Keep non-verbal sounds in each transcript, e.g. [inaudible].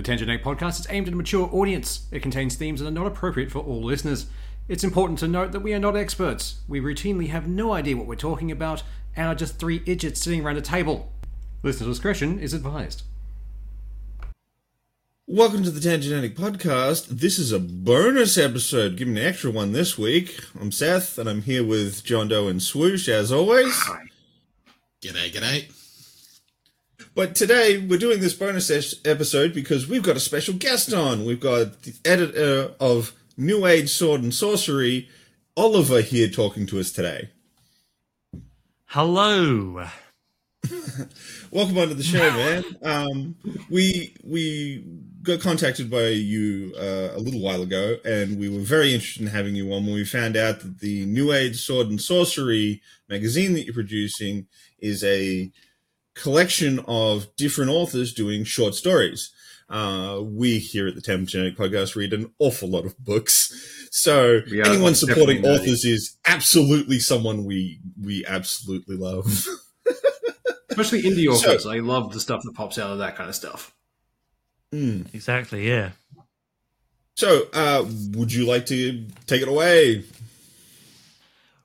The Tangent Egg podcast is aimed at a mature audience. It contains themes that are not appropriate for all listeners. It's important to note that we are not experts. We routinely have no idea what we're talking about and are just three idiots sitting around a table. Listener discretion is advised. Welcome to the Tangenetic Podcast. This is a bonus episode, giving an extra one this week. I'm Seth, and I'm here with John Doe and Swoosh, as always. Hi. G'day, g'day. But today, we're doing this bonus episode because we've got a special guest on. We've got the editor of New Edge Sword and Sorcery, Oliver, here talking to us today. Hello. [laughs] Welcome onto the show, man. Um, we we got contacted by you uh, a little while ago, and we were very interested in having you on when we found out that the New Edge Sword and Sorcery magazine that you're producing is a collection of different authors doing short stories. Uh, we here at the Tam Genetic Podcast read an awful lot of books, so We are anyone supporting definitely nerdy. authors is absolutely someone we we absolutely love. [laughs] Especially indie authors. I love the stuff that pops out of that kind of stuff. Mm. Exactly, yeah. So, uh, would you like to take it away?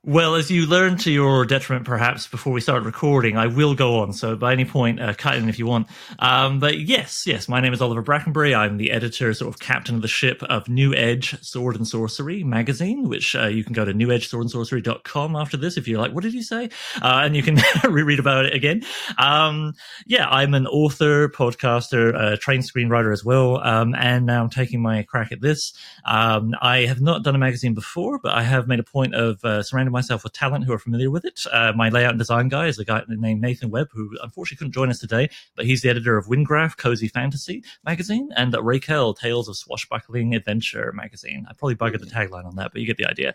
Well, as you learn to your detriment, perhaps before we start recording, I will go on. So, by any point, uh, cut in if you want. Um, but yes, yes, my name is Oliver Brackenbury. I'm the editor, sort of captain of the ship of New Edge Sword and Sorcery magazine, which uh, you can go to newedgeswordandsorcery.com after this if you're like, what did you say? Uh, and you can [laughs] reread about it again. Um, yeah, I'm an author, podcaster, trained screenwriter as well. Um, and now I'm taking my crack at this. Um, I have not done a magazine before, but I have made a point of uh, surrounding myself with talent who are familiar with it. Uh, my layout and design guy is a guy named Nathan Webb, who unfortunately couldn't join us today, but he's the editor of Wyngraf Cozy Fantasy magazine and uh, Rakehell Tales of Swashbuckling Adventure magazine. I probably buggered the tagline on that, but you get the idea.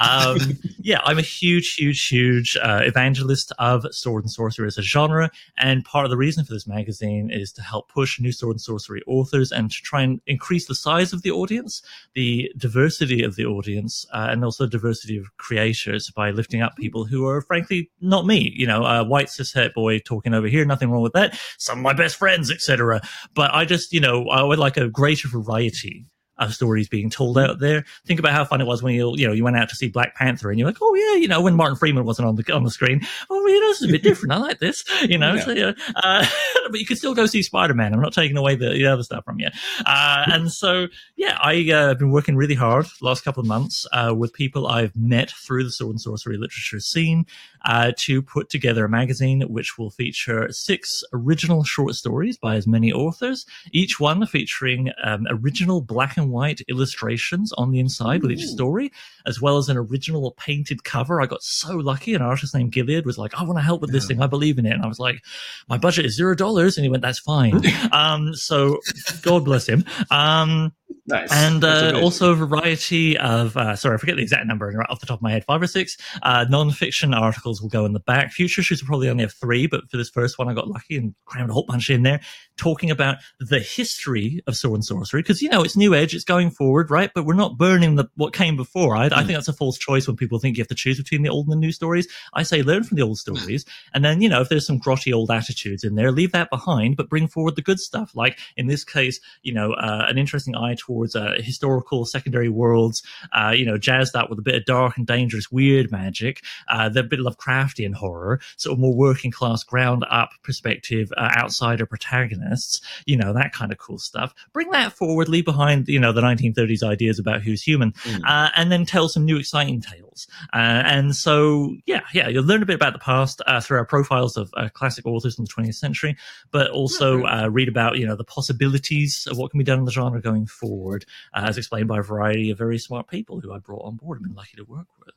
Um, [laughs] yeah, I'm a huge, huge, huge uh, evangelist of sword and sorcery as a genre, and part of the reason for this magazine is to help push new sword and sorcery authors and to try and increase the size of the audience, the diversity of the audience, uh, and also diversity of creators by lifting up people who are frankly not me. You know, a white cishet boy talking over here, nothing wrong with that. Some of my best friends, etc. But I just, you know, I would like a greater variety of stories being told out there. Think about how fun it was when you, you know, you went out to see Black Panther and you're like, oh yeah, you know, when Martin Freeman wasn't on the on the screen. Oh, you know, this is a bit [laughs] different. I like this, you know. Yeah. So, yeah, uh, [laughs] but you could still go see Spider Man. I'm not taking away the, the other stuff from you. Uh, and so, yeah, I uh, been working really hard the last couple of months uh, with people I've met through the sword and sorcery literature scene uh, to put together a magazine which will feature six original short stories by as many authors, each one featuring um, original black and white illustrations on the inside with each story, as well as an original painted cover. I got so lucky. An artist named Gilead was like, I want to help with this thing. I believe in it. And I was like, my budget is zero dollars. And he went, that's fine. [laughs] um, so God bless him. Um, Nice. and uh, also a variety of uh, sorry, I forget the exact number right off the top of my head, five or six uh, non-fiction articles will go in the back. Future issues will probably only have three, but for this first one, I got lucky and crammed a whole bunch in there, talking about the history of sword and sorcery because you know it's new edge, it's going forward, right? But we're not burning the what came before. I, I think that's a false choice when people think you have to choose between the old and the new stories. I say learn from the old stories, and then you know if there's some grotty old attitudes in there, leave that behind, but bring forward the good stuff. Like in this case, you know, uh, an interesting eye towards uh, historical secondary worlds, uh, you know, jazzed up with a bit of dark and dangerous weird magic, uh, the bit of Lovecraftian horror, sort of more working class ground up perspective, uh, outsider protagonists, you know, that kind of cool stuff. Bring that forward, leave behind, you know, the 1930s ideas about who's human, Mm. uh, and then tell some new exciting tales. Uh, and so, yeah, yeah, you'll learn a bit about the past uh, through our profiles of uh, classic authors from the 20th century, but also uh, read about, you know, the possibilities of what can be done in the genre going forward, uh, as explained by a variety of very smart people who I brought on board and been lucky to work with.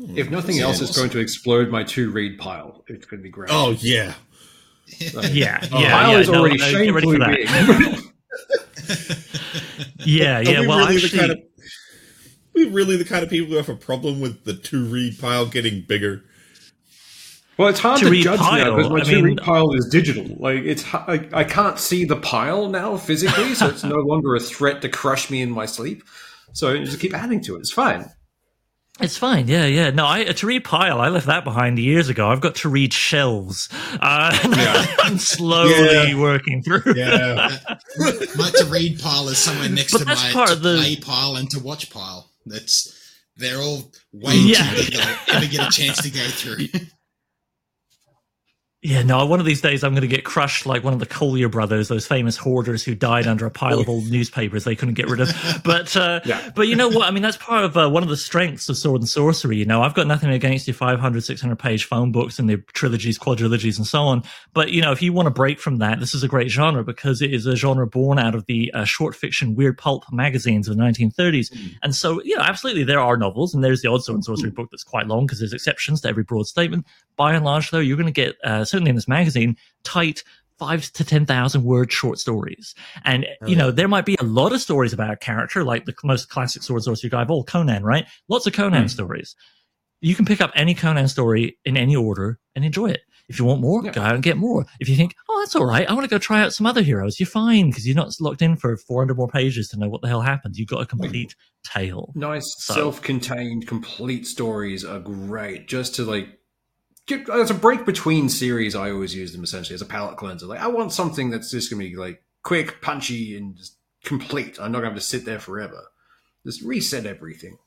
If mm-hmm. nothing else, it's going to explode my two read pile. It's going to be great. Oh yeah, Yeah, The [laughs] yeah, pile yeah. is no, already no, get ready shamefully for that. big. [laughs] Yeah, Are yeah. we Well, really actually, the kind of we really the kind of people who have a problem with the two read pile getting bigger? Well, it's hard To to, read judge now because my I two mean- read pile is digital. Like it's, I can't see the pile now physically, so it's no longer a threat to crush me in my sleep. So you just keep adding to it. It's fine. It's fine. Yeah, yeah. No, I to read pile. I left that behind years ago. I've got to read shelves. Uh, [laughs] Yeah. I'm slowly Yeah. working through. Yeah. my to read pile is somewhere next But to my part to the- play pile and to watch pile. That's they're all way Yeah. too big that I ever get a chance to go through. Yeah, no, one of these days I'm going to get crushed like one of the Collyer brothers, those famous hoarders who died under a pile of old newspapers they couldn't get rid of. [laughs] But, uh, Yeah. but you know what? I mean, that's part of uh, one of the strengths of Sword and Sorcery. You know, I've got nothing against your 500, 600 page phone books and the trilogies, quadrilogies, and so on. But, you know, if you want to break from that, this is a great genre because it is a genre born out of the uh, short fiction, weird pulp magazines of the 1930s. And so, you know, absolutely there are novels and there's the odd Sword and Sorcery book that's quite long because there's exceptions to every broad statement by and large, though, you're going to get uh, certainly in this magazine tight five to ten thousand word short stories, and you know there might be a lot of stories about a character, like the most classic sword sorcery guy of all, Conan, right? Lots of Conan Hmm. stories. You can pick up any Conan story in any order and enjoy it. If you want more, Yeah. go out and get more. If you think, oh, that's all right, I want to go try out some other heroes, you're fine because you're not locked in for 400 more pages to know what the hell happened. You've got a complete tale. Nice So- self-contained complete stories are great just to like as a break between series I always use them essentially as a palate cleanser. Like I want something that's just gonna be like quick punchy and complete. I'm not gonna have to sit there forever. Just reset everything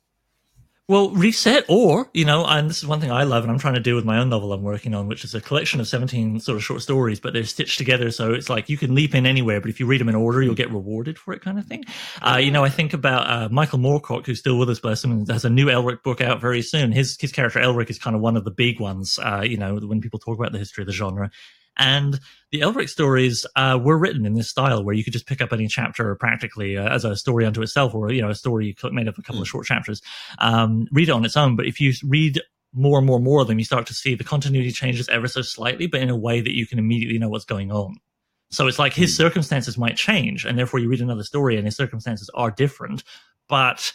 Well, reset, or you know, and this is one thing I love, and I'm trying to do with my own novel I'm working on, which is a collection of 17 sort of short stories, but they're stitched together, so it's like you can leap in anywhere, but if you read them in order, you'll get rewarded for it, kind of thing. Uh, you know, I think about uh, Michael Moorcock, who's still with us, bless him, and has a new Elric book out very soon. His his character Elric is kind of one of the big ones. Uh, you know, when people talk about the history of the genre. And the Elric stories uh, were written in this style where you could just pick up any chapter practically uh, as a story unto itself, or you know, a story made of a couple of short chapters. Um, read it on its own, but if you read more and more and more of them, you start to see the continuity changes ever so slightly, but in a way that you can immediately know what's going on. So it's like his circumstances might change, and therefore you read another story, and his circumstances are different, but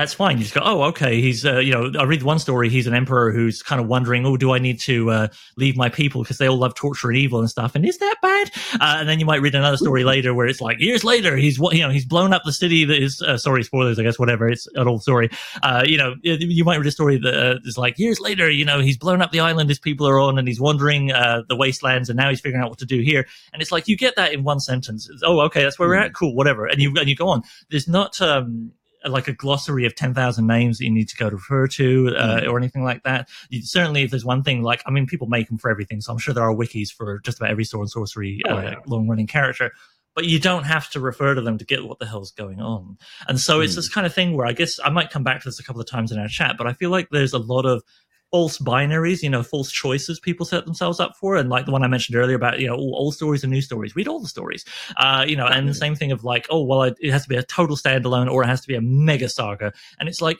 that's fine. You just go, oh, okay. He's, uh, you know, I read one story. He's an emperor who's kind of wondering, oh, do I need to uh, leave my people because they all love torture and evil and stuff? And is that bad? Uh, and then you might read another story later where it's like years later, he's, what you know, he's blown up the city that is, uh, sorry, spoilers, I guess, whatever. It's an old story. Uh, you know, you might read a story that uh, is like years later, you know, he's blown up the island his people are on and he's wandering uh, the wastelands and now he's figuring out what to do here. And it's like you get that in one sentence. It's, oh, okay, that's where we're at. Cool, whatever. And you and you go on. There's not. Um, like a glossary of 10,000 names that you need to go to refer to uh, or anything like that. You, certainly, if there's one thing, like, I mean, people make them for everything. So I'm sure there are wikis for just about every sword and sorcery Oh, uh, yeah. long running character. But you don't have to refer to them to get what the hell's going on. And so it's Hmm. this kind of thing where I guess I might come back to this a couple of times in our chat, but I feel like there's a lot of false binaries, you know, false choices people set themselves up for. And like the one I mentioned earlier about, you know, all old stories and new stories, read all the stories. Uh, you know, and the same thing of like, oh, well, it, it has to be a total standalone or it has to be a mega saga. And it's like,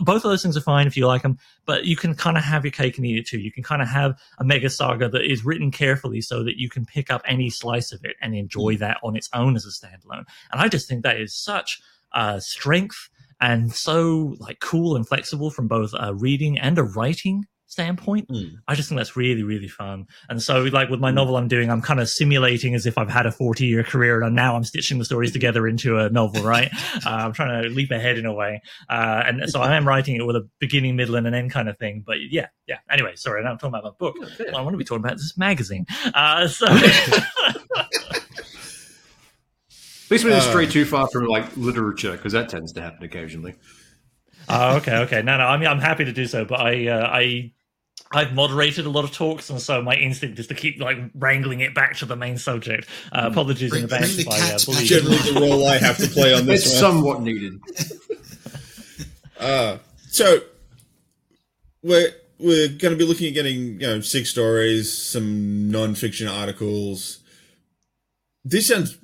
both of those things are fine if you like them, but you can kind of have your cake and eat it too. You can kind of have a mega saga that is written carefully so that you can pick up any slice of it and enjoy that on its own as a standalone. And I just think that is such uh, strength and so like cool and flexible from both a reading and a writing standpoint. Mm. I just think that's really, really fun. And so, like with my novel I'm doing, I'm kind of simulating as if I've had a 40 year career and now I'm stitching the stories together into a novel, right? [laughs] uh, I'm trying to leap ahead in a way. Uh, and so I am writing it with a beginning, middle, and an end kind of thing. But yeah, yeah. Anyway, sorry, now I'm talking about my book. Well, I want to be talking about this magazine. Uh, so. [laughs] [laughs] At least we didn't Uh. stray too far from like literature because that tends to happen occasionally. Oh, okay, okay. No, no. I mean, I'm happy to do so, but I, uh, I, I've moderated a lot of talks, and so my instinct is to keep like wrangling it back to the main subject. Uh, apologies Bring- in advance bring the if I uh, cats bully back you. in. Generally, the role I have to play on this It's one. somewhat needed. [laughs] Uh, so we're we're going to be looking at getting you know six stories, some non-fiction articles. This sounds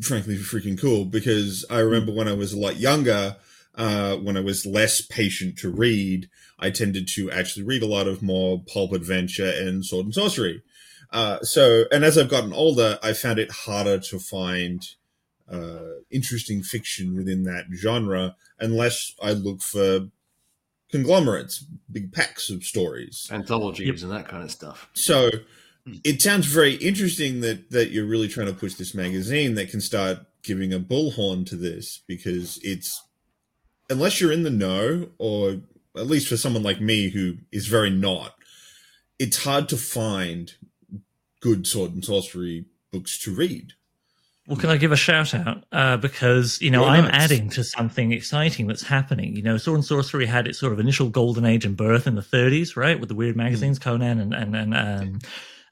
frankly freaking cool because I remember when I was a lot younger, uh, when I was less patient to read, I tended to actually read a lot of more pulp adventure and sword and sorcery. Uh, so, and as I've gotten older, I found it harder to find uh, interesting fiction within that genre unless I look for conglomerates, big packs of stories. Anthologies and that kind of stuff. So it sounds very interesting that that you're really trying to push this magazine that can start giving a bullhorn to this because it's unless you're in the know or at least for someone like me who is very not, it's hard to find good sword and sorcery books to read. Well, can I give a shout out? Uh, because, you know, I'm adding to something exciting that's happening. You know, Sword and Sorcery had its sort of initial golden age and birth in the 30s, right? With the weird magazines, Conan and, and, and, um,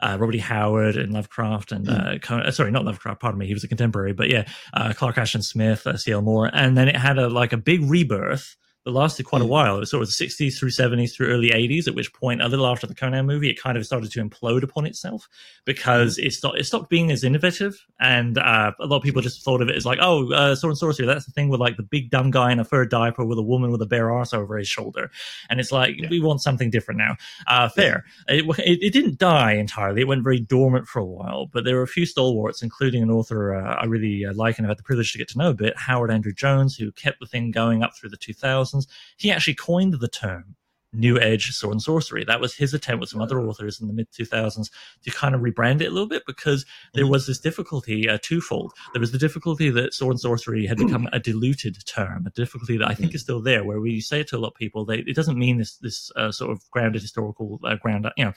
uh, Robert E. Howard and Lovecraft and, uh, uh, sorry, not Lovecraft, pardon me. He was a contemporary, but yeah, uh, Clark Ashton Smith, uh, C.L. Moore. And then it had a, like a big rebirth that lasted quite a Mm. while. It was sort of the 60s through 70s through early 80s, at which point, a little after the Conan movie, it kind of started to implode upon itself because it stopped, it stopped being as innovative. And uh, a lot of people just thought of it as like, oh, uh, sword and sorcery, that's the thing with like the big dumb guy in a fur diaper with a woman with a bare arse over his shoulder. And it's like, Yeah. we want something different now. Uh, fair. It, it, it didn't die entirely. It went very dormant for a while, but there were a few stalwarts, including an author uh, I really uh, like and I've had the privilege to get to know a bit, Howard Andrew Jones, who kept the thing going up through the 2000s. He actually coined the term New Edge Sword and Sorcery. That was his attempt with some other authors in the mid 2000s to kind of rebrand it a little bit because there was this difficulty uh, twofold. There was the difficulty that sword and sorcery had become a diluted term, a difficulty that I think is still there, where we say it to a lot of people, they, it doesn't mean this this uh, sort of grounded historical uh, ground, you know,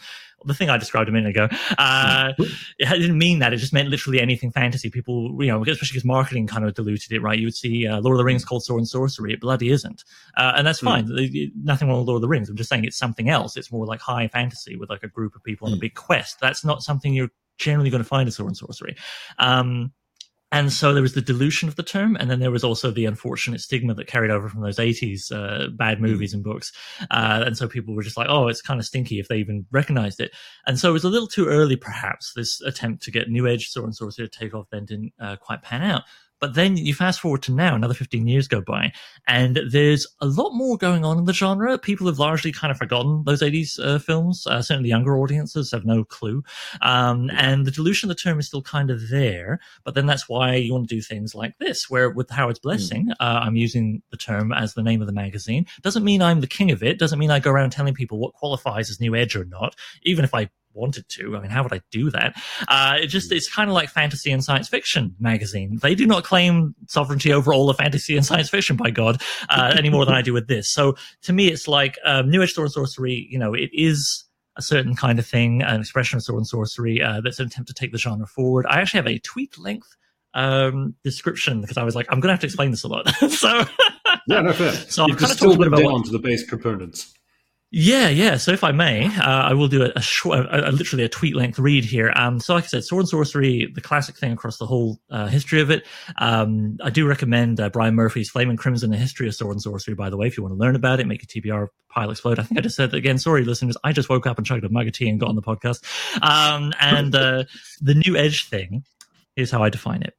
the thing I described a minute ago. Uh, it didn't mean that. It just meant literally anything fantasy. People, you know, especially because marketing kind of diluted it, right? You would see uh, Lord of the Rings called Sword and Sorcery. It bloody isn't. Uh, and that's fine. It- Nothing wrong with Lord of the Rings. I'm just saying it's something else. It's more like high fantasy with like a group of people on a Mm. big quest. That's not something you're generally going to find in Sword and Sorcery. Um, and so there was the dilution of the term, and then there was also the unfortunate stigma that carried over from those 80s uh, bad movies and books. Uh, and so people were just like, oh, it's kind of stinky if they even recognized it. And so it was a little too early, perhaps, this attempt to get New Edge Sword and Sorcery to take off then didn't uh, quite pan out. But then you fast forward to now, another 15 years go by, and there's a lot more going on in the genre. People have largely kind of forgotten those 80s uh, films. Uh, certainly younger audiences have no clue. Um, and the dilution of the term is still kind of there. But then that's why you want to do things like this, where with Howard's Blessing, uh, I'm using the term as the name of the magazine. Doesn't mean I'm the king of it. Doesn't mean I go around telling people what qualifies as New Edge or not, even if I wanted to. I mean, how would I do that? Uh, it just, it's kind of like fantasy and science fiction magazine. They do not claim sovereignty over all of fantasy and science fiction, by God, uh, any more than I do with this. So to me, it's like, um, New Edge Sword and Sorcery, you know, it is a certain kind of thing, an expression of sword and sorcery, uh, that's an attempt to take the genre forward. I actually have a tweet length, um, description because I was like, I'm going to have to explain this a lot. [laughs] so, Yeah, no fair. [laughs] So I've You've kinda distilled talked a bit about down what- to the base components. Yeah, yeah. So if I may, uh, I will do a, a short, a, a, literally a tweet length read here. Um, so like I said, sword and sorcery, the classic thing across the whole uh, history of it. Um, I do recommend uh, Brian Murphy's Flame and Crimson: The History of Sword and Sorcery. By the way, if you want to learn about it, make your TBR pile explode. I think I just said that again. Sorry, listeners. I just woke up and chugged a mug of tea and got on the podcast. Um, and uh, the new edge thing is how I define it.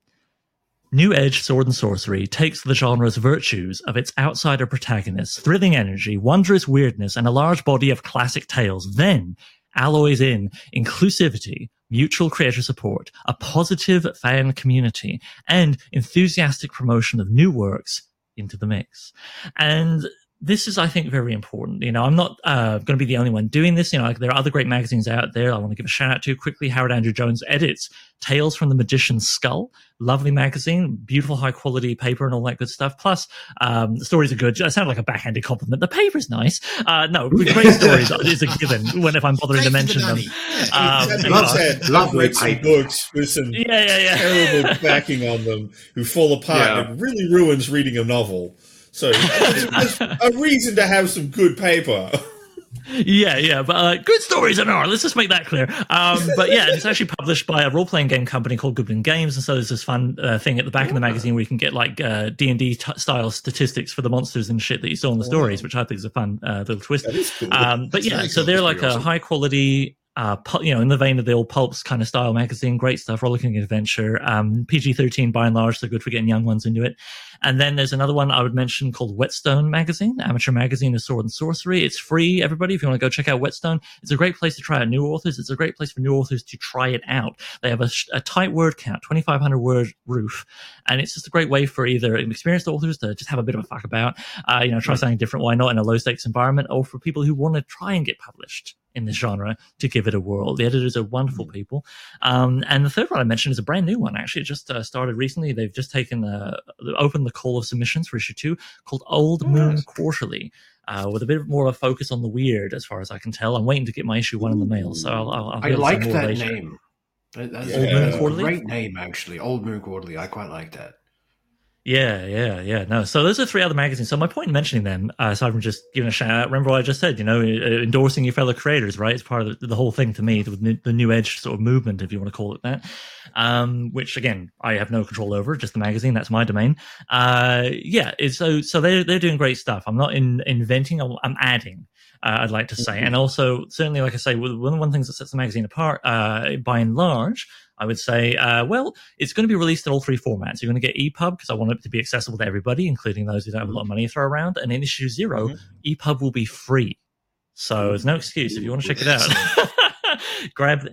New Edge Sword and Sorcery takes the genre's virtues of its outsider protagonists, thrilling energy, wondrous weirdness, and a large body of classic tales, then alloys in inclusivity, mutual creator support, a positive fan community, and enthusiastic promotion of new works into the mix. And this is, I think, very important. You know, I'm not uh, going to be the only one doing this. You know, like, there are other great magazines out there. I want to give a shout out to quickly. Howard Andrew Jones edits Tales from the Magician's Skull, lovely magazine, beautiful, high quality paper, and all that good stuff. Plus, um, the stories are good. I sound like a backhanded compliment. The paper's nice. Uh, no, [laughs] great stories is a given. When if I'm bothering to Thank you, mention them, Danny. Yeah, Um, exactly. and- I've had Lovely read some paper. books with some yeah, yeah, yeah. terrible [laughs] backing on them who fall apart. Yeah. It really ruins reading a novel. So [laughs] there's a reason to have some good paper. Yeah, yeah, but uh, good stories and art. Let's just make that clear. Um, but yeah, it's actually published by a role playing game company called Goodman Games, and so there's this fun uh, thing at the back of the magazine where you can get like D and D style statistics for the monsters and shit that you saw in the stories, which I think is a fun uh, little twist. Cool. Um, but That's yeah, so they're like pretty a high quality, uh, you know, in the vein of the old pulps kind of style magazine. Great stuff, rollicking adventure. Um, PG thirteen by and large, so good for getting young ones into it. And then there's another one I would mention called Whetstone Magazine, amateur magazine of sword and sorcery. It's free, everybody. If you want to go check out Whetstone, it's a great place to try out new authors. It's a great place for new authors to try it out. They have a, a tight word count, 2,500 word roof, and it's just a great way for either experienced authors to just have a bit of a fuck about, uh, you know, try something different. Why not in a low stakes environment, or for people who want to try and get published in this genre to give it a whirl. The editors are wonderful people. Um, and the third one I mentioned is a brand new one. Actually, it just uh, started recently. They've just taken uh, opened the call of submissions for issue two called Old Moon Quarterly. Uh, with a bit more of a focus on the weird, as far as I can tell. I'm waiting to get my issue one in the mail, so I'll. I'll, I'll I be able to say like that later. name. That- That's, Old a- Moon a Quarterly? great name, actually. Old Moon Quarterly. I quite like that. Yeah, yeah, yeah. No, so those are three other magazines. So my point in mentioning them, uh, aside from just giving a shout out, remember what I just said, you know, uh, endorsing your fellow creators, right? It's part of the, the whole thing to me, the, new- the new edge sort of movement, if you want to call it that. Um, which again, I have no control over, just the magazine. That's my domain. Uh, yeah. It's, so, so they're, they're doing great stuff. I'm not in, inventing, I'm adding. Uh, I'd like to say, and also certainly, like I say, one one of the things that sets the magazine apart, uh, by and large, I would say, uh, well, it's going to be released in all three formats. You're going to get EPUB because I want it to be accessible to everybody, including those who don't have a lot of money to throw around. And in issue 0 EPUB will be free. So there's no excuse if you want to check it out. [laughs] grab,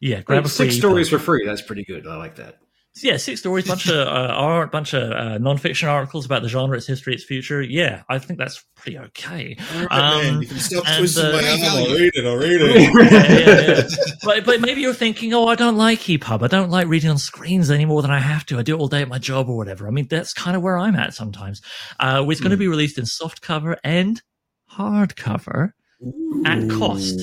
yeah, grab a free Six EPUB. stories for free. That's pretty good. I like that. Yeah, six stories, bunch of uh, art, bunch of uh, non-fiction articles about the genre, its history, its future. Yeah, I think that's pretty okay. Right, Um. You can stop and, twisting uh, my arm. I'll read it. I'll read it. [laughs] yeah, yeah, yeah. But but maybe you're thinking, oh, I don't like EPUB. I don't like reading on screens any more than I have to. I do it all day at my job or whatever. I mean, that's kind of where I'm at sometimes. Uh, it's going to be released in soft cover and hardcover at cost.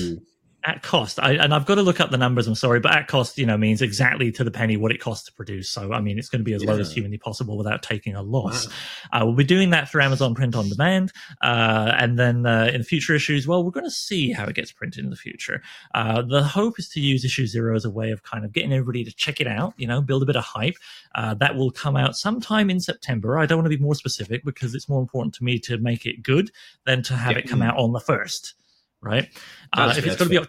At cost, I, and I've got to look up the numbers. I'm sorry, but at cost, you know, means exactly to the penny what it costs to produce. So, I mean, it's going to be as low as humanly possible without taking a loss. Uh, we'll be doing that through Amazon Print on Demand, uh, and then uh, in future issues, well, we're going to see how it gets printed in the future. Uh, the hope is to use issue zero as a way of kind of getting everybody to check it out. You know, build a bit of hype. Uh, that will come out sometime in September. I don't want to be more specific because it's more important to me to make it good than to have Yeah. it come out on the first. Right? Uh, if it's going to be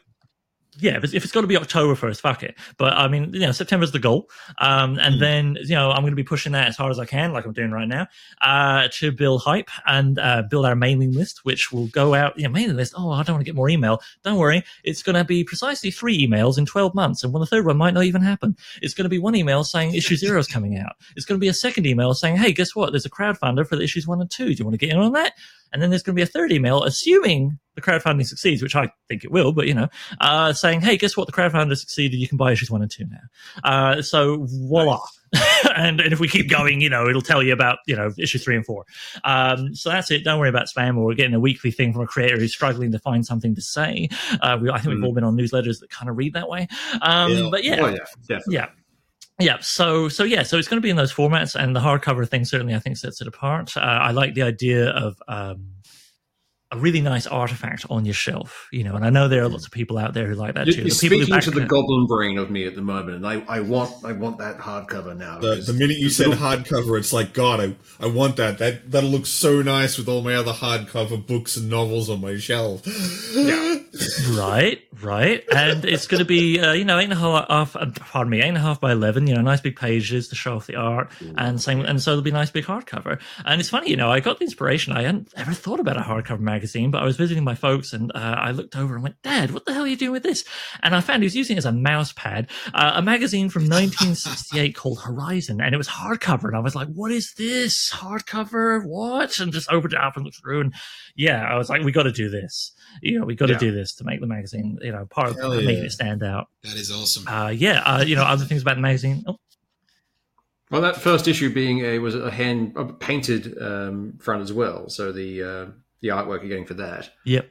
yeah, if it's, if it's got to be October first, fuck it. But I mean, you know, September's the goal, um, and Mm. then you know I'm going to be pushing that as hard as I can, like I'm doing right now, uh, to build hype and uh, build our mailing list, which will go out. Yeah, mailing list. Oh, I don't want to get more email. Don't worry, it's going to be precisely three emails in 12 months, and when the third one might not even happen. It's going to be one email saying [laughs] issue zero is coming out. It's going to be a second email saying, hey, guess what? There's a crowdfunder for the issues one and two. Do you want to get in on that? And then there's going to be a third email, assuming the crowdfunding succeeds, which I think it will, but you know, uh, saying, hey, guess what? The crowdfunder succeeded. You can buy issues one and two now. Uh, so voila. [laughs] and, and if we keep going, you know, it'll tell you about, you know, issue three and four. Um, so that's it. Don't worry about spam or getting a weekly thing from a creator who's struggling to find something to say. Uh, we, I think we've all been on newsletters that kind of read that way. Um, Yeah. But yeah, Oh, yeah, definitely. yeah. Yeah, so so yeah, so it's going to be in those formats, and the hardcover thing certainly I think sets it apart. Uh, I like the idea of um, a really nice artifact on your shelf, you know, and I know there are lots of people out there who like that You're, too. you're The speaking back to the goblin brain of me at the moment, and I, I want I want that hardcover now. The, the minute you said hardcover, it's like God, I, I want that. That that'll look so nice with all my other hardcover books and novels on my shelf. Yeah. [laughs] right, right, and it's going to be uh, you know eight and a half, uh, pardon me, eight and a half by eleven. You know, nice big pages to show off the art, and same, and so it'll be a nice big hardcover. And it's funny, you know, I got the inspiration. I hadn't ever thought about a hardcover magazine, but I was visiting my folks, and uh, I looked over and went, "Dad, what the hell are you doing with this?" And I found he was using it as a mouse pad, uh, a magazine from 1968 [laughs] called Horizon, and it was hardcover. And I was like, "What is this hardcover? What?" And just opened it up and looked through, and yeah, I was like, "We got to do this." You know, we got to Yeah. do this to make the magazine, you know, part of Hell making it stand out. That is awesome. Uh, yeah, uh, you know, other things about the magazine. Oh, Well, that first issue being a was a hand a painted um, front as well, so the uh, the artwork you're getting for that yep.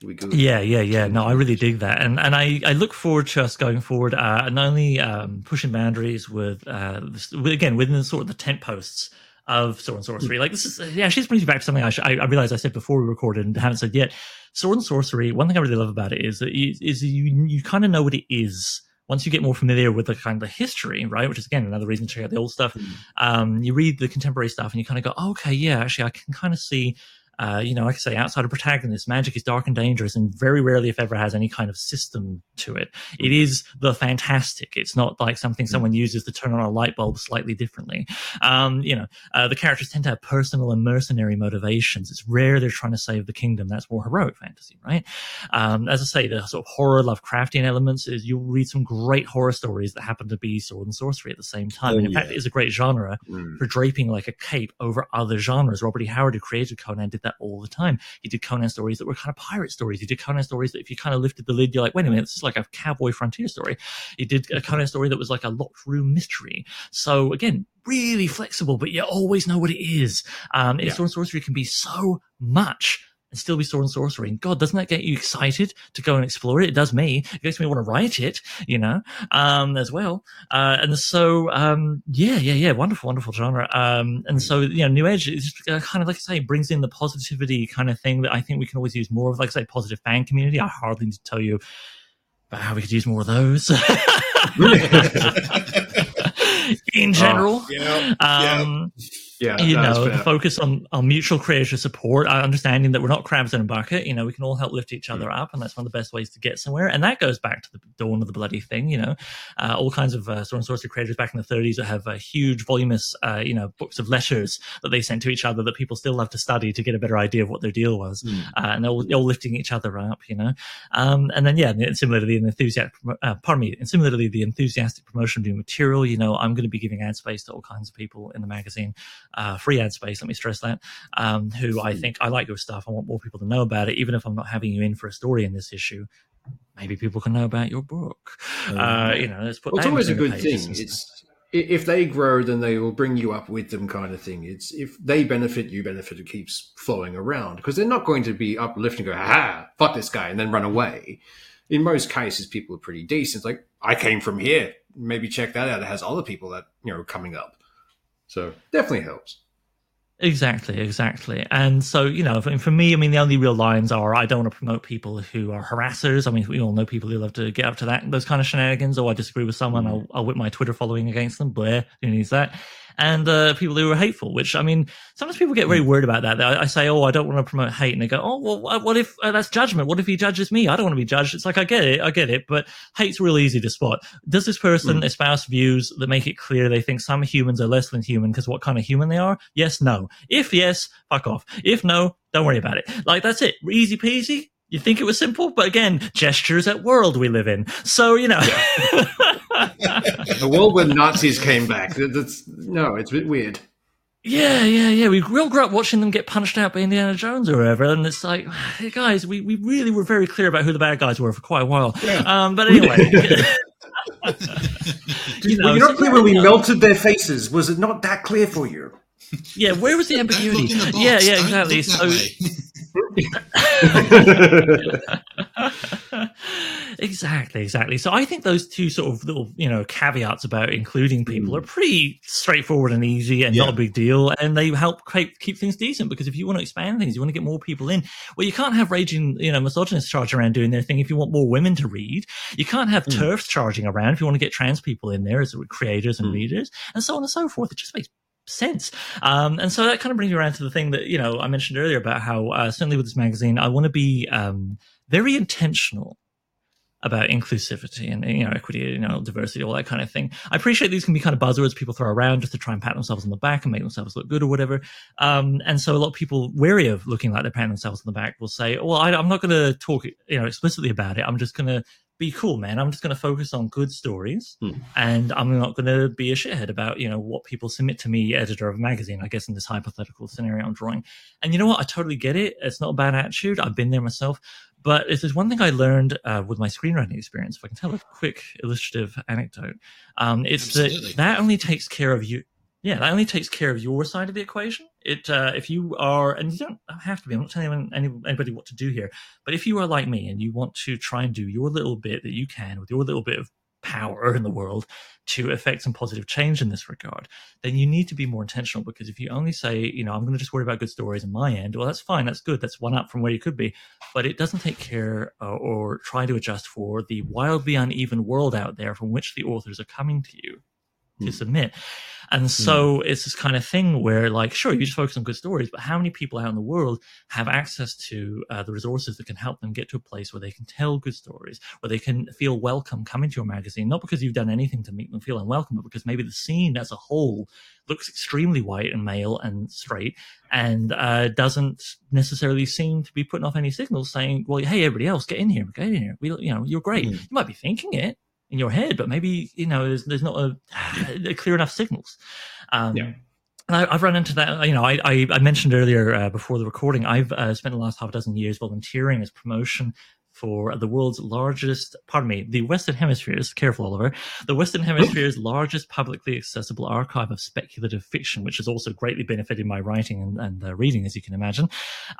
good. Yeah, yeah, yeah. No, I really dig that, and and I, I look forward to us going forward, uh, not only um, pushing boundaries with, uh, again within the sort of the tent posts of Sword and Sorcery. Like this is yeah, she brings me back to something I, I I realized I said before we recorded and haven't said yet. Sword and Sorcery. One thing I really love about it is that you, is you you kind of know what it is. Once you get more familiar with the kind of the history, right, which is again another reason to check out the old stuff, um, you read the contemporary stuff and you kind of go, oh, okay, yeah, actually, I can kind of see uh, you know, like I say, outside of protagonists, magic is dark and dangerous and very rarely, if ever, has any kind of system to it. It is the fantastic. It's not like something someone uses to turn on a light bulb slightly differently. Um, you know, uh, the characters tend to have personal and mercenary motivations. It's rare they're trying to save the kingdom. That's more heroic fantasy, right? Um, as I say, the sort of horror Lovecraftian elements is you'll read some great horror stories that happen to be sword and sorcery at the same time. Oh, and in fact, it is a great genre Mm. for draping like a cape over other genres. Robert E. Howard, who created Conan, did that that all the time. He did Conan stories that were kind of pirate stories. He did Conan stories that if you kind of lifted the lid, you're like, wait a minute, this is like a cowboy frontier story. He did a Conan story that was like a locked room mystery. So again, really flexible, but you always know what it is. Um, Yeah. Sword and Sorcery can be so much and still be sword and sorcery. And God, doesn't that get you excited to go and explore it? It does me. It makes me want to write it, you know, um, as well. Uh, and so, um, yeah, yeah, yeah, wonderful, wonderful genre. Um, and so, you know, New Edge is uh, kind of like I say, brings in the positivity kind of thing that I think we can always use more of, like I say, positive fan community. I hardly need to tell you about how we could use more of those. [laughs] in general. Yeah. yeah. Yeah, you know, the focus on, on mutual creator support, uh, understanding that we're not crabs in a bucket. You know, we can all help lift each other up, and that's one of the best ways to get somewhere. And that goes back to the dawn of the bloody thing. You know, uh, all kinds of uh, sword and sorcery creators back in the 30s that have uh, huge, voluminous, uh, you know, books of letters that they sent to each other that people still love to study to get a better idea of what their deal was, Mm. uh, and they're all, all lifting each other up. You know, um, and then yeah, and similarly, the enthusiastic, uh, pardon me, and similarly, the enthusiastic promotion of new material. You know, I'm going to be giving ad space to all kinds of people in the magazine uh, free ad space. Let me stress that. Um, who I think I like your stuff. I want more people to know about it, even if I'm not having you in for a story in this issue. Maybe people can know about your book. Uh, you know, let's put. Well, it's always a good thing. It's if they grow, then they will bring you up with them, kind of thing. It's if they benefit, you benefit. It keeps flowing around because they're not going to be uplifting, and go, "Ha, fuck this guy," and then run away. In most cases, people are pretty decent. It's like I came from here. Maybe check that out. It has other people that you know coming up. So definitely helps. Exactly, exactly. And so, you know, for, me, I mean, the only real lines are I don't want to promote people who are harassers. I mean, we all know people who love to get up to that, those kind of shenanigans, or I disagree with someone, mm. I'll, I'll whip my Twitter following against them. Blair, who needs that? And uh, people who are hateful, which I mean, sometimes people get very worried about that. I, I say, oh, I don't want to promote hate. And they go, oh, well, what- what if uh, that's judgment? What if he judges me? I don't want to be judged. It's like, I get it, I get it, but hate's real easy to spot. Does this person espouse views that make it clear they think some humans are less than human because what kind of human they are? Yes, no. If yes, fuck off. If no, don't worry about it. Like, that's it. Easy peasy. You think it was simple, but again, gestures at world we live in. So, you know. [laughs] The world where Nazis came back. That's no, it's a bit weird. Yeah, yeah, yeah. We we all grew up watching them get punched out by Indiana Jones or whatever, and it's like, hey guys, we, we really were very clear about who the bad guys were for quite a while. Yeah. Um, but anyway, [laughs] [laughs] you know, Were you so not clear when we know, melted their faces? Was it not that clear for you? Yeah, where was the ambiguity? the box. Yeah, yeah, Don't exactly. So way. [laughs] exactly, exactly. So I think those two sort of little, you know, caveats about including people are pretty straightforward and easy and not a big deal. And they help keep, keep things decent because if you want to expand things, you want to get more people in. Well, you can't have raging, you know, misogynists charging around doing their thing if you want more women to read. You can't have TERFs charging around if you want to get trans people in there as creators and Mm. readers and so on and so forth. It just makes sense. Um, and so that kind of brings me around to the thing that, you know, I mentioned earlier about how, uh, certainly with this magazine, I want to be, um, very intentional about inclusivity and, you know, equity, you know, diversity, all that kind of thing. I appreciate these can be kind of buzzwords people throw around just to try and pat themselves on the back and make themselves look good or whatever. Um, and so a lot of people wary of looking like they're patting themselves on the back will say, well, I, I'm not going to talk, you know, explicitly about it. I'm just going to be cool, man. I'm just going to focus on good stories Hmm. and I'm not going to be a shithead about, you know, what people submit to me, editor of a magazine, I guess, in this hypothetical scenario I'm drawing. And you know what? I totally get it. It's not a bad attitude. I've been there myself. But if there's one thing I learned uh, with my screenwriting experience, if I can tell a quick illustrative anecdote, um, it's Absolutely. that that only takes care of you. Yeah, that only takes care of your side of the equation. It uh, if you are, and you don't have to be. I'm not telling anyone, any, anybody what to do here. But if you are like me and you want to try and do your little bit that you can with your little bit of power in the world to affect some positive change in this regard, then you need to be more intentional because if you only say, you know, I'm going to just worry about good stories on my end, well, that's fine. That's good. That's one up from where you could be. But it doesn't take care uh, or try to adjust for the wildly uneven world out there from which the authors are coming to you to Hmm. submit. And so it's this kind of thing where, like, sure, you just focus on good stories, but how many people out in the world have access to uh, the resources that can help them get to a place where they can tell good stories, where they can feel welcome coming to your magazine, not because you've done anything to make them feel unwelcome, but because maybe the scene as a whole looks extremely white and male and straight and uh, doesn't necessarily seem to be putting off any signals saying, well, hey, everybody else, get in here, get in here. We, you know, you're great. Mm. You might be thinking it in your head, but maybe, you know, there's, there's not a, [sighs] a clear enough signals. Um, Yeah. I, I've run into that. You know, I I, I mentioned earlier uh, before the recording. I've uh, spent the last half a dozen years volunteering as promotion for the world's largest, pardon me, the Western Hemisphere's, careful Oliver, the Western Hemisphere's largest publicly accessible archive of speculative fiction, which has also greatly benefited my writing and, and uh, reading, as you can imagine.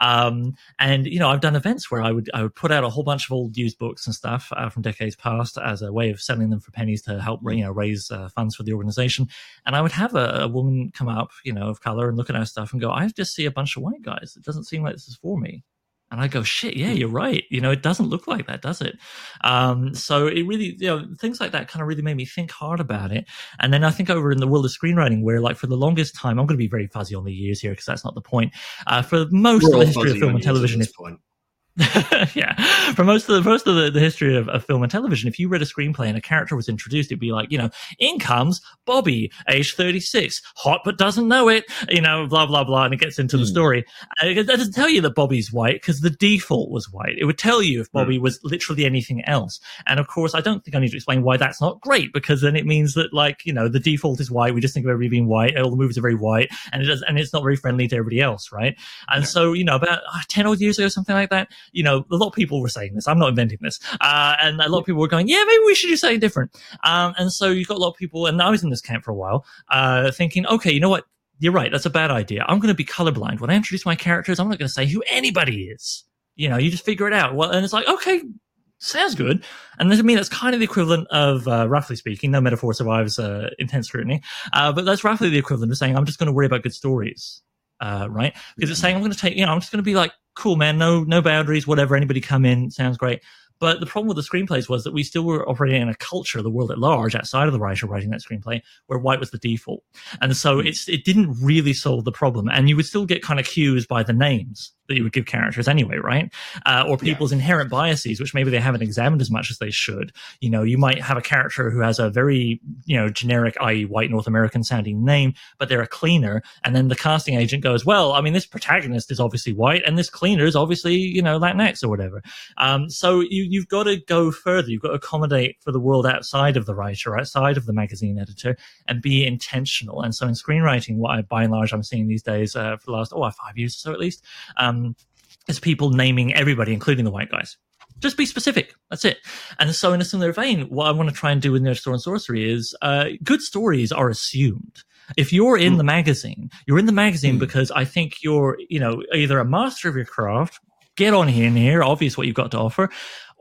Um, and, you know, I've done events where I would, I would put out a whole bunch of old used books and stuff uh, from decades past as a way of selling them for pennies to help, you know, raise uh, funds for the organization. And I would have a, a woman come up, you know, of color and look at our stuff and go, I just see a bunch of white guys. It doesn't seem like this is for me. And I go, shit, yeah, you're right. You know, it doesn't look like that, does it? Um, so it really, you know, things like that kind of really made me think hard about it. And then I think over in the world of screenwriting, where like for the longest time, I'm going to be very fuzzy on the years here because that's not the point. Uh, for most We're of the history of film and yours at television, this point. [laughs] yeah, for most of the most of the, the history of, of film and television, if you read a screenplay and a character was introduced, it'd be like, you know, in comes Bobby, age thirty six, hot but doesn't know it, you know, blah blah blah, and it gets into the Hmm. story. And it doesn't tell you that Bobby's white because the default was white. It would tell you if Bobby was literally anything else. And of course, I don't think I need to explain why that's not great because then it means that like you know the default is white. We just think of everybody being white. All the movies are very white, and it does, and it's not very friendly to everybody else, right? And so you know about uh, ten odd years ago, something like that you know, a lot of people were saying this. I'm not inventing this. Uh, and a lot of people were going, yeah, maybe we should do something different. Um, and so you've got a lot of people, and I was in this camp for a while, uh, thinking, okay, you know what? You're right. That's a bad idea. I'm going to be colorblind. When I introduce my characters, I'm not going to say who anybody is. You know, you just figure it out. Well, and it's like, okay, sounds good. And to me, that's kind of the equivalent of, uh, roughly speaking, no metaphor survives uh, intense scrutiny, uh, but that's roughly the equivalent of saying, I'm just going to worry about good stories. Uh, right? Because it's saying I'm going to take, you know, I'm just going to be like, cool, man, no, no boundaries, whatever. Anybody come in, sounds great. But the problem with the screenplays was that we still were operating in a culture, the world at large, outside of the writer writing that screenplay, where white was the default. And so it's it didn't really solve the problem. And you would still get kind of cues by the names that you would give characters anyway, right? Uh, or people's inherent biases, which maybe they haven't examined as much as they should. You know, you might have a character who has a very, you know, generic, i.e., white North American sounding name, but they're a cleaner. And then the casting agent goes, well, I mean, this protagonist is obviously white and this cleaner is obviously, you know, Latinx or whatever. Um, so you, you've got to go further. You've got to accommodate for the world outside of the writer, outside of the magazine editor, and be intentional. And so in screenwriting, what I, by and large, I'm seeing these days uh, for the last, oh, five years or so at least, um, is people naming everybody, including the white guys. Just be specific. That's it. And so, in a similar vein, what I want to try and do with New Edge Sword and Sorcery is uh, good stories are assumed. If you're in the magazine, you're in the magazine Mm. because I think you're, you know, either a master of your craft, get on here and here, obvious what you've got to offer,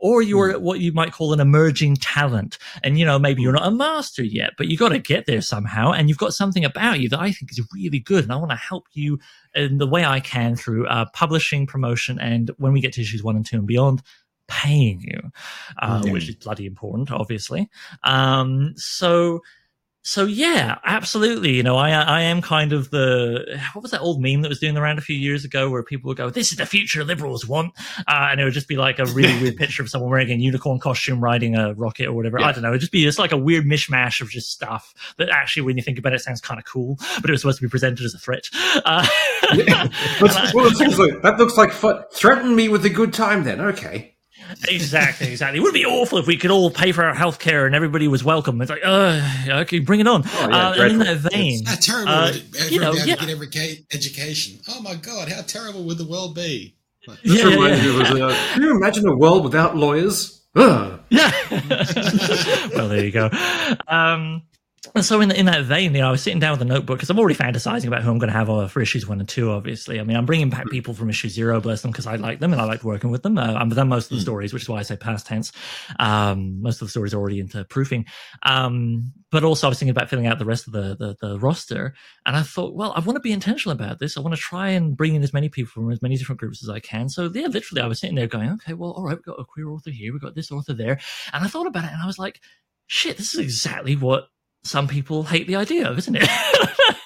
or you're what you might call an emerging talent. And, you know, maybe you're not a master yet, but you got to get there somehow. And you've got something about you that I think is really good. And I want to help you in the way I can through uh, publishing, promotion, and when we get to issues one and two and beyond, paying you, uh, Mm. which is bloody important, obviously. Um, so, so yeah, absolutely. You know, I I am kind of the what was that old meme that was doing around a few years ago where people would go, "This is the future liberals want," uh, and it would just be like a really weird [laughs] picture of someone wearing a unicorn costume riding a rocket or whatever. I don't know. It'd just be just like a weird mishmash of just stuff that actually, when you think about it, sounds kind of cool, but it was supposed to be presented as a threat. Uh, [laughs] [laughs] I- well, the thing is, look, that looks like fun. Threaten me with a good time, then. Okay. Exactly, exactly. It would be awful if we could all pay for our health care and everybody was welcome. It's like, uh, okay, bring it on. Oh, yeah, uh, in that dreadful. vein, How terrible Uh, would it, you know, yeah. to get every education? Oh my god, how terrible would the world be? This Yeah, yeah, yeah. me of, uh, can you imagine a world without lawyers? Ugh. Yeah. [laughs] well, there you go. Um, and so in in that vein, you know, I was sitting down with a notebook because I'm already fantasizing about who I'm going to have uh, for issues one and two. Obviously, I mean, I'm bringing back people from issue zero, bless them, because I like them and I like working with them. Uh, I've done most of the stories, which is why I say past tense. Um, most of the stories are already into proofing. Um, but also, I was thinking about filling out the rest of the, the the roster, and I thought, well, I want to be intentional about this. I want to try and bring in as many people from as many different groups as I can. So yeah, literally, I was sitting there going, okay, well, all right, we've got a queer author here, we've got this author there, and I thought about it, and I was like, shit, this is exactly what some people hate the idea of, isn't it?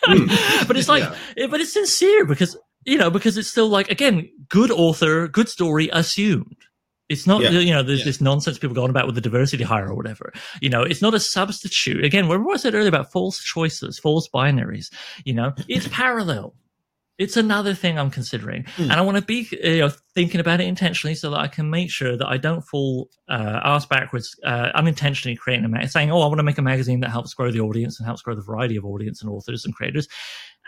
Hmm. [laughs] but it's like, Yeah. but it's sincere because you know because it's still like again, good author, good story assumed. It's not, Yeah. you know, there's Yeah. this nonsense people going about with the diversity hire or whatever. You know, it's not a substitute. Again, remember what I said earlier about false choices, false binaries. You know, it's [laughs] parallel. It's another thing I'm considering, Hmm. and I want to be you know thinking about it intentionally so that I can make sure that I don't fall uh, ass backwards, uh, unintentionally creating a mag- saying, "Oh, I want to make a magazine that helps grow the audience and helps grow the variety of audience and authors and creators."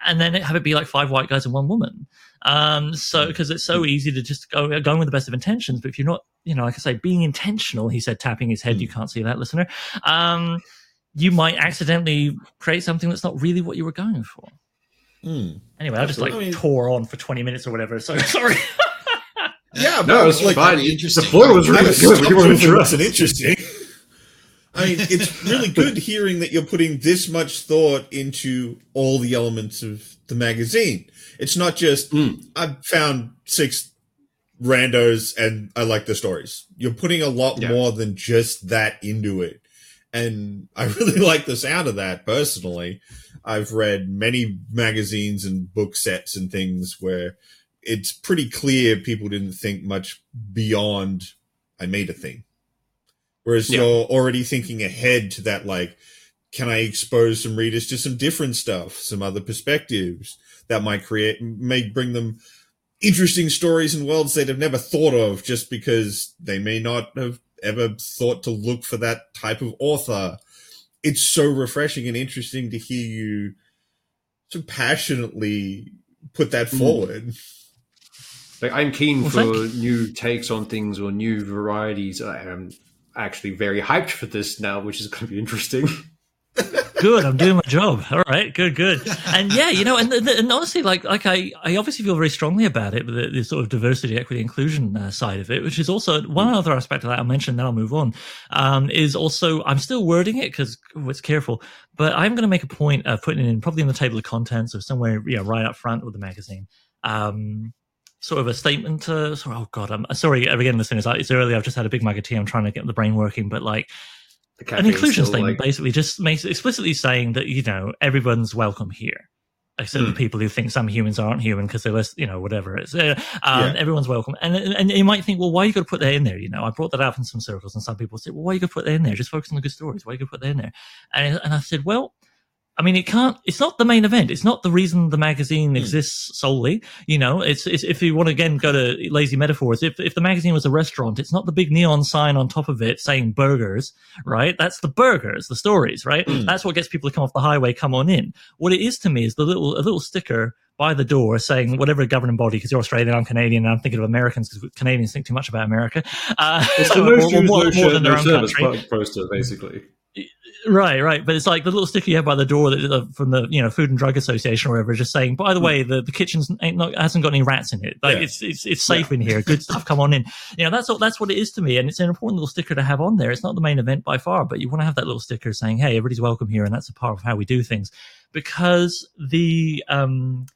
and then have it be like five white guys and one woman. Um, so because it's so easy to just go going with the best of intentions, but if you're not, you know, like I say, being intentional, he said, tapping his head. You can't see that, listener. Um, you might accidentally create something that's not really what you were going for. Mm. Anyway, I just like I mean- tore on for 20 minutes or whatever. [laughs] So sorry. [laughs] Yeah, No, it was like, fine. interesting. The floor was really was good. but You weren't [laughs] it wasn't interrupted. interesting. I mean, it's really good hearing that you're putting this much thought into all the elements of the magazine. It's not just Mm. I found six randos and I like the stories. You're putting a lot Yeah. more than just that into it. And I really like the sound of that personally. I've read many magazines and book sets and things where it's pretty clear people didn't think much beyond I made a thing. Whereas Yeah. you're already thinking ahead to that, like, can I expose some readers to some different stuff, some other perspectives that might create, may bring them interesting stories and worlds they'd have never thought of just because they may not have ever thought to look for that type of author. It's so refreshing and interesting to hear you so passionately put that Mm. forward. Like, I'm keen Well, for thank new takes on things or new varieties. I am actually very hyped for this now, which is going to be interesting. [laughs] good. I'm doing my job. All right. Good, good. And yeah, you know, and, and honestly, like, like I, I obviously feel very strongly about it, the, the sort of diversity, equity, inclusion uh, side of it, which is also one other aspect of that I'll mention, then I'll move on, um, is also, I'm still wording it because it's careful, but I'm going to make a point of putting it in probably in the table of contents or somewhere, right up front with the magazine. Um, sort of a statement. Uh, sorry, oh god, I'm sorry again, listeners. It's early. I've just had a big mug of tea. I'm trying to get the brain working, but like an inclusion statement like- basically just makes explicitly saying that you know everyone's welcome here. Except the people who think some humans aren't human because they're less you know whatever it's uh, um, Yeah. everyone's welcome. And and you might think well why are you got to put that in there? You know i brought that up in some circles and some people say well why are you got to put that in there? Just focus on the good stories. Why are you got to put that in there? And, and i said well I mean, it can't. It's not the main event. It's not the reason the magazine Hmm. exists solely. You know, it's, it's if you want to again go to lazy metaphors. If if the magazine was a restaurant, it's not the big neon sign on top of it saying burgers, right? That's the burgers, the stories, right? Mm. That's what gets people to come off the highway, come on in. What it is to me is the little a little sticker by the door saying whatever governing body, because you're Australian, I'm Canadian, and I'm thinking of Americans because Canadians think too much about America. Uh, It's the [laughs] no or shoes, more, no more than their own service country. poster, basically. Right, right. But it's like the little sticker you have by the door that, uh, from the you know Food and Drug Association or whatever, just saying, by the way, the, the kitchen's ain't not hasn't got any rats in it. Like Yeah. it's it's it's safe in here. Good stuff. Come on in. You know that's all, that's what it is to me, and it's an important little sticker to have on there. It's not the main event by far, but you want to have that little sticker saying, hey, everybody's welcome here, and that's a part of how we do things, because the um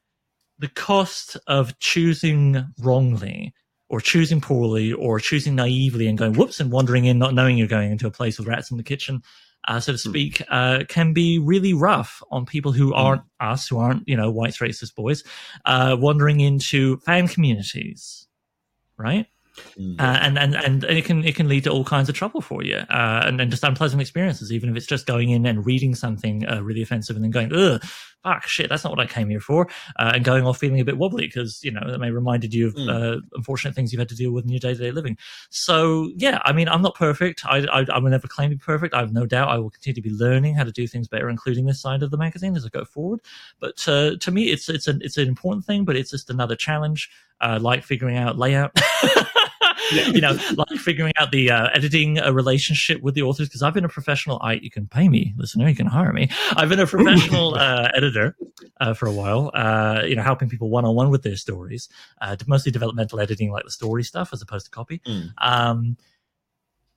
the cost of choosing wrongly or choosing poorly or choosing naively and going whoops and wandering in not knowing you're going into a place with rats in the kitchen uh, so to speak uh, can be really rough on people who aren't us who aren't you know white racist boys uh, wandering into fan communities right Mm. uh, and, and and it can it can lead to all kinds of trouble for you, uh, and, and just unpleasant experiences. Even if it's just going in and reading something uh, really offensive and then going, ugh, fuck, shit, that's not what I came here for, uh, and going off feeling a bit wobbly because you know that may reminded you of Mm. uh, unfortunate things you've had to deal with in your day to day living. So yeah, I mean, I'm not perfect. I, I I will never claim to be perfect. I have no doubt I will continue to be learning how to do things better, including this side of the magazine as I go forward. But uh, to me, it's it's an it's an important thing, but it's just another challenge, uh, like figuring out layout. [laughs] [laughs] you know, like figuring out the uh, editing a relationship with the authors. Because I've been a professional. I you can pay me, listener. You can hire me. I've been a professional uh, editor uh, for a while. Uh, you know, helping people one on one with their stories. Uh, mostly developmental editing, like the story stuff, as opposed to copy. Mm. Um,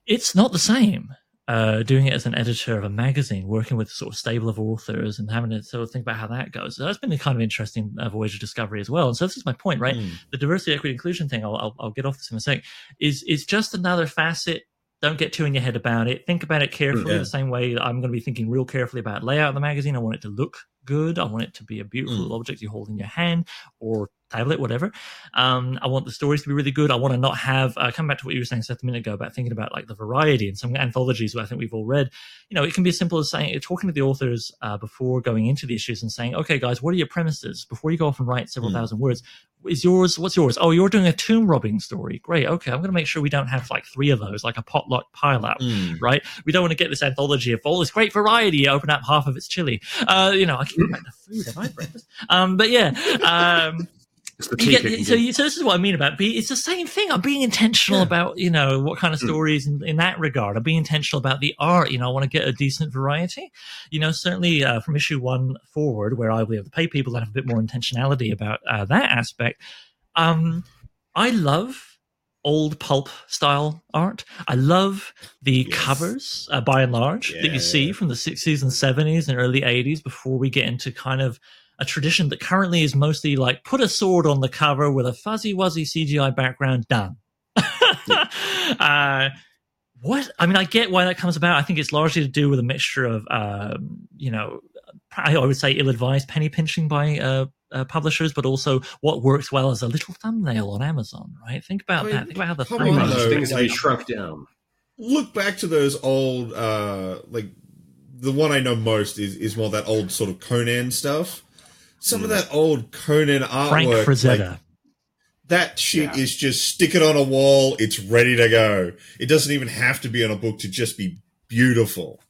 it's not the same. Uh, doing it as an editor of a magazine, working with sort of stable of authors and having to sort of think about how that goes. So that's been a kind of interesting uh, voyage of discovery as well. And so this is my point, right? Mm. the diversity, equity, inclusion thing, I'll, I'll, I'll get off this in a sec, is, is just another facet. Don't get too in your head about it. Think about it carefully Yeah. the same way I'm going to be thinking real carefully about layout of the magazine. I want it to look good. I want it to be a beautiful Mm. object you hold in your hand or tablet, whatever. Um, I want the stories to be really good. I want to not have, uh, come back to what you were saying Seth a minute ago about thinking about like the variety and some anthologies that I think we've all read. You know, it can be as simple as saying, talking to the authors uh, before going into the issues and saying, okay, guys, what are your premises? Before you go off and write several Mm. thousand words, is yours what's yours oh you're doing a tomb robbing story great okay i'm going to make sure we don't have like three of those like a potluck pile up Mm. right we don't want to get this anthology of all this great variety open up half of it's chili uh you know i keep Getting back to food, have I had breakfast? Um, but yeah, um, [laughs] you get, so, you, so this is what I mean about be. It's the same thing. I'm being intentional Yeah. about you know what kind of Mm. stories in, in that regard. I'm being intentional about the art. You know, I want to get a decent variety. You know, certainly uh, from issue one forward, where I'll be able to pay people that have a bit more intentionality about uh, that aspect. Um, I love old pulp style art. I love the Yes. covers, uh, by and large, that you see from the 60s and 70s and early 80s before we get into kind of a tradition that currently is mostly like put a sword on the cover with a fuzzy wuzzy CGI background, done. [laughs] uh, what I mean, I get why that comes about. I think it's largely to do with a mixture of, um, you know, I would say ill-advised penny pinching by uh, uh, publishers, but also what works well as a little thumbnail on Amazon. Right? Think about I mean, that. Think about how the come thumbnail. on, things have been like- shrunk down. Look back to those old, uh, like the one I know most is is more that old sort of Conan stuff. Some of that old Conan artwork, Frank like, Frazetta. that shit Yeah. is just stick it on a wall. It's ready to go. It doesn't even have to be on a book to just be beautiful.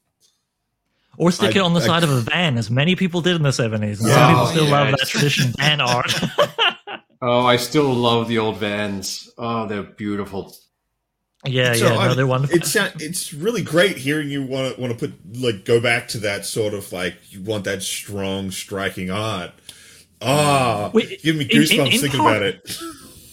Or stick I- it on the I- side of a [laughs] van, as many people did in the 70s. And Yeah. some people Oh, still love that tradition, [laughs] van art. [laughs] Oh, I still love the old vans. Oh, they're beautiful. yeah, So, yeah, no, they're wonderful. It's it's really great hearing you want to want to put like go back to that sort of like you want that strong striking art. Ah, Wait, give me in- in- goosebumps in thinking part- about it.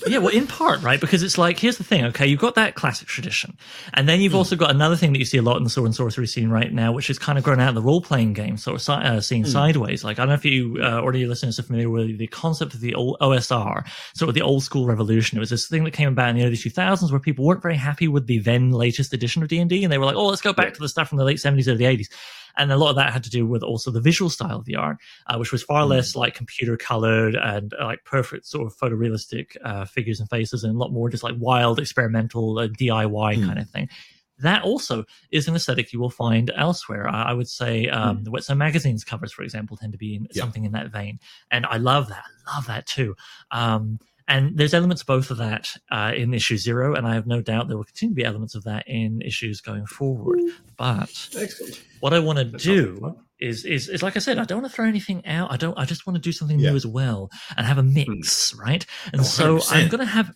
Yeah, well, in part, right? Because it's like, here's the thing, okay? You've got that classic tradition. And then you've also got another thing that you see a lot in the sword and sorcery scene right now, which is kind of grown out of the role playing game, sort of uh, scene Hmm. sideways. Like, I don't know if you, uh, or your listeners are familiar with the concept of the old OSR, sort of the old school revolution. It was this thing that came about in the early 2000s where people weren't very happy with the then latest edition of D&D. And they were like, oh, let's go back to the stuff from the late 70s, or the 80s. And a lot of that had to do with also the visual style of the art, uh, which was far less like computer colored and uh, like perfect sort of photorealistic uh, figures and faces, and a lot more just like wild experimental uh, DIY Hmm. kind of thing. That also is an aesthetic you will find elsewhere. I, I would say um, the Wetzel magazine's covers, for example, tend to be in, Yeah. something in that vein, and I love that. I love that too. Um, and there's elements of both of that uh, in issue zero, and I have no doubt there will continue to be elements of that in issues going forward. But Excellent. what I want to That sounds like do is, is is like I said, I don't want to throw anything out. I don't. I just want to do something Yeah. new as well and have a mix, right? And Oh, so I'm gonna have,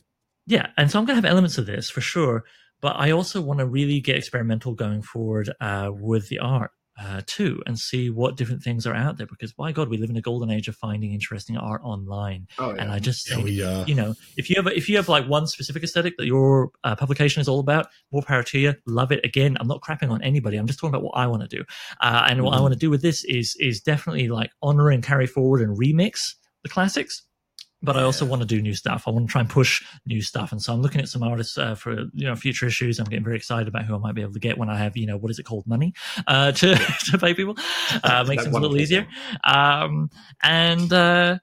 yeah, and so I'm gonna have elements of this for sure. But I also want to really get experimental going forward uh, with the art uh, too, and see what different things are out there. Because by God, we live in a golden age of finding interesting art online. Oh, yeah. And I just Yeah, we, uh, you know, if you have if you have like one specific aesthetic that your uh, publication is all about, more power to you. Love it. Again, I'm not crapping on anybody. I'm just talking about what I want to do. Uh, and what I Mhm. want to do with this is is definitely like honor and carry forward and remix the classics. But I also Yeah. want to do new stuff. I want to try and push new stuff, and so I'm looking at some artists uh, for you know future issues. I'm getting very excited about who I might be able to get when I have you know what is it called money uh, to [laughs] to pay people. [laughs] Uh, makes things a little easier. Um, and uh,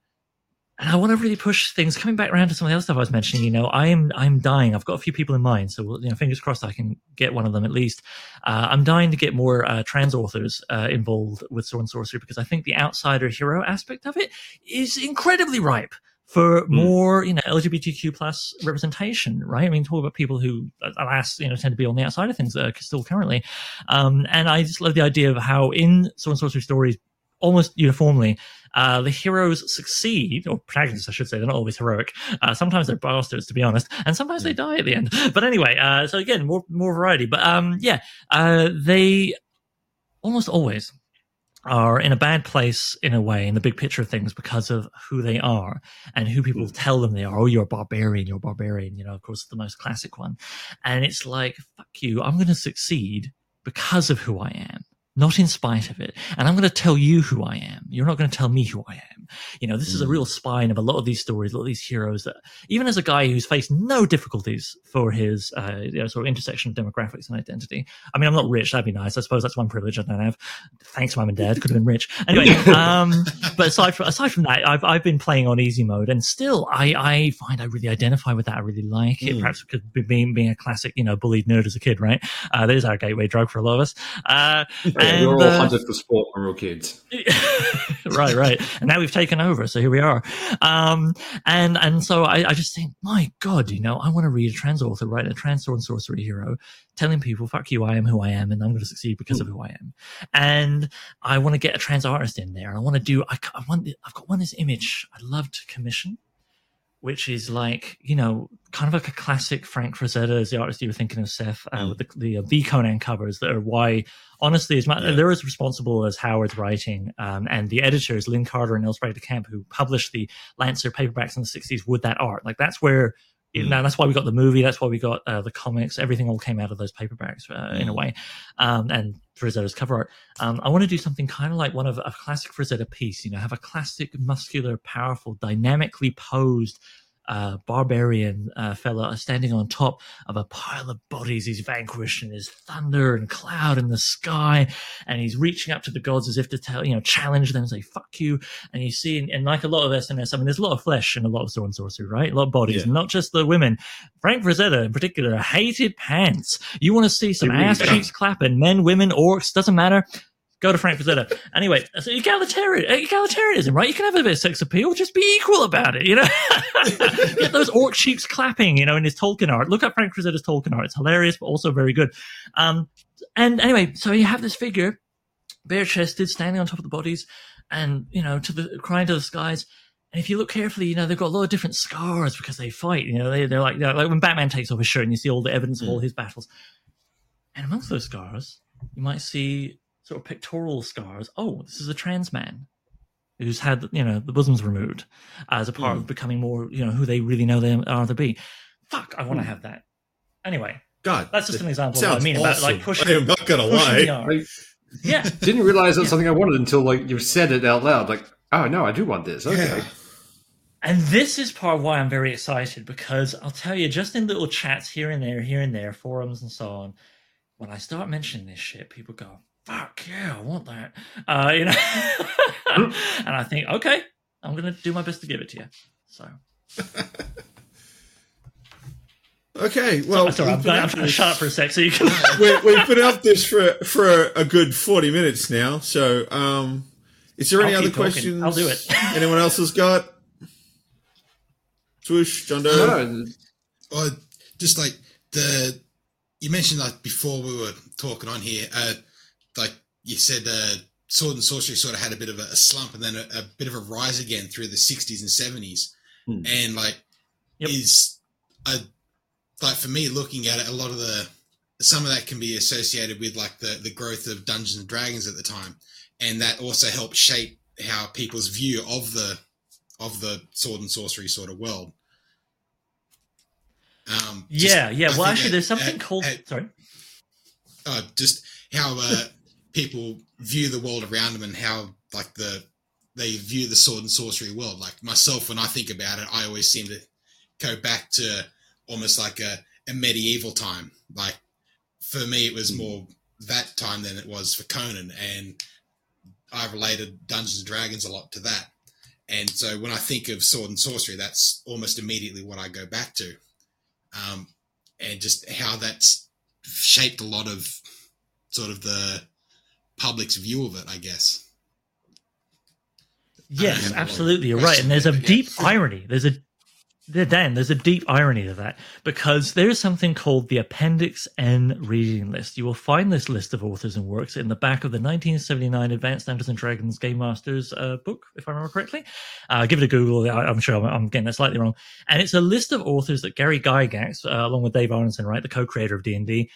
and I want to really push things. Coming back around to some of the other stuff I was mentioning, you know, I'm I'm dying. I've got a few people in mind, so you know, fingers crossed I can get one of them at least. Uh, I'm dying to get more uh, trans authors uh, involved with sword and sorcery because I think the outsider hero aspect of it is incredibly ripe for more, you know, LGBTQ plus representation, right? I mean, talk about people who, alas, you know, tend to be on the outside of things uh, still currently. Um, and I just love the idea of how in sword and sorcery stories, almost uniformly, uh, the heroes succeed, or protagonists, I should say. They're not always heroic. Uh, sometimes they're bastards, to be honest, and sometimes they die at the end. But anyway, uh, so again, more more variety. But um, yeah, uh, they almost always are in a bad place in a way in the big picture of things because of who they are and who people mm. tell them they are. Oh, you're a barbarian, you're a barbarian. You know, of course, the most classic one. And it's like, fuck you, I'm going to succeed because of who I am not in spite of it. And I'm going to tell you who I am. You're not going to tell me who I am. You know, this is a real spine of a lot of these stories, a lot of these heroes that, even as a guy who's faced no difficulties for his, uh, you know, sort of intersection of demographics and identity. I mean, I'm not rich. That'd be nice. I suppose that's one privilege I don't have. Thanks, mum and dad. Could have been rich. Anyway, [laughs] um, but aside from, aside from that, I've, I've been playing on easy mode and still I, I find I really identify with that. I really like it. Mm. Perhaps because being, being a classic, you know, bullied nerd as a kid, right? Uh, that is our gateway drug for a lot of us. Uh, And, we were all uh, hunted for sport when we were kids. [laughs] right, right. And now we've taken over, so here we are. Um, and and so I, I just think, my God, you know, I want to read a trans author writing a trans and sorcery hero, telling people, "Fuck you, I am who I am, and I'm going to succeed because of who I am." And I want to get a trans artist in there, I want to do. I, I want. I've got one this image I'd love to commission. Which is like you know, kind of like a classic Frank Frazetta as the artist you were thinking of, Seth, uh, with the the, uh, the Conan covers that are why honestly, as much, Yeah. they're as responsible as Howard's writing, um, and the editors Lin Carter and L. Sprague de Camp, who published the Lancer paperbacks in the '60s with that art. Like that's where. Mm. Now that's why we got the movie. That's why we got uh, the comics. Everything all came out of those paperbacks uh, in a Mm. way, um, and Frazetta's cover art. Um, I want to do something kind of like one of a classic Frazetta piece. You know, have a classic, muscular, powerful, dynamically posed uh, barbarian uh, fella standing on top of a pile of bodies he's vanquished, and there's thunder and cloud in the sky, and he's reaching up to the gods as if to tell, you know, challenge them, say "fuck you." And you see, and, and like a lot of S&S, I mean, there's a lot of flesh and a lot of sword and sorcery, right? A lot of bodies, Yeah. not just the women. Frank Frazetta, in particular, hated pants. You want to see some ass cheeks clapping, men, women, orcs, doesn't matter. Go to Frank Frazetta. Anyway, so egalitarian, egalitarianism, right? You can have a bit of sex appeal, just be equal about it, you know? [laughs] Get those orc cheeks clapping, you know, in his Tolkien art. Look at Frank Frazetta's Tolkien art. It's hilarious, but also very good. Um, and anyway, so you have this figure, bare chested, standing on top of the bodies and, you know, to the, crying to the skies. And if you look carefully, you know, they've got a lot of different scars because they fight. You know, they, they're like, they're like when Batman takes off his shirt and you see all the evidence of all his battles. And amongst those scars, you might see sort of pictorial scars. Oh, this is a trans man who's had, you know, the bosoms removed as a part of hmm. becoming more, you know, who they really know they are to be. Fuck, I want to hmm. have that. Anyway, God, that's just an example of what I sounds mean about awesome. like pushing, I am not gonna the lie. Yeah. [laughs] didn't realize that's something I wanted until like you said it out loud. Like, oh no, I do want this. Okay. Yeah. And this is part of why I'm very excited because I'll tell you, just in little chats here and there, here and there, forums and so on, when I start mentioning this shit, people go, fuck yeah, I want that. Uh, you know? [laughs] and I think, okay, I'm going to do my best to give it to you. So, [laughs] Okay, well, sorry, I'm, we've been I'm up trying to shut up for a sec so you can. [laughs] we, we've been up this for for a good forty minutes now. So, um, is there any I'll other keep talking. questions? I'll do it. Anyone else has got? Swoosh, John Doe. No, Or just like the you mentioned like before we were talking on here, uh, like you said, uh, sword and sorcery sort of had a bit of a, slump and then a, a bit of a rise again through the '60s and '70s, Hmm. and like Yep. is a like for me looking at it, a lot of the some of that can be associated with like the the growth of Dungeons and Dragons at the time, and that also helped shape how people's view of the of the sword and sorcery sort of world. Um, just- yeah, yeah. I Well, actually, that- there's something at- called. at- sorry. uh, just how uh, people view the world around them and how like the they view the sword and sorcery world. Like myself, when I think about it, I always seem to go back to almost like a, a medieval time. Like for me, it was more that time than it was for Conan, and I related Dungeons and Dragons a lot to that. And so when I think of sword and sorcery, that's almost immediately what I go back to, um, and just how that's shaped a lot of sort of the public's view of it, I guess. Yes, have a lot of absolutely. You're right. And there's a deep yeah. irony. There's a Dan, there's a deep irony to that because there is something called the Appendix N reading list. You will find this list of authors and works in the back of the 1979 Advanced Dungeons and Dragons Game Masters uh, book, if I remember correctly. Uh, give it a Google. I, I'm sure I'm, I'm getting that slightly wrong. And it's a list of authors that Gary Gygax, uh, along with Dave Arneson, right, the co-creator of D&D,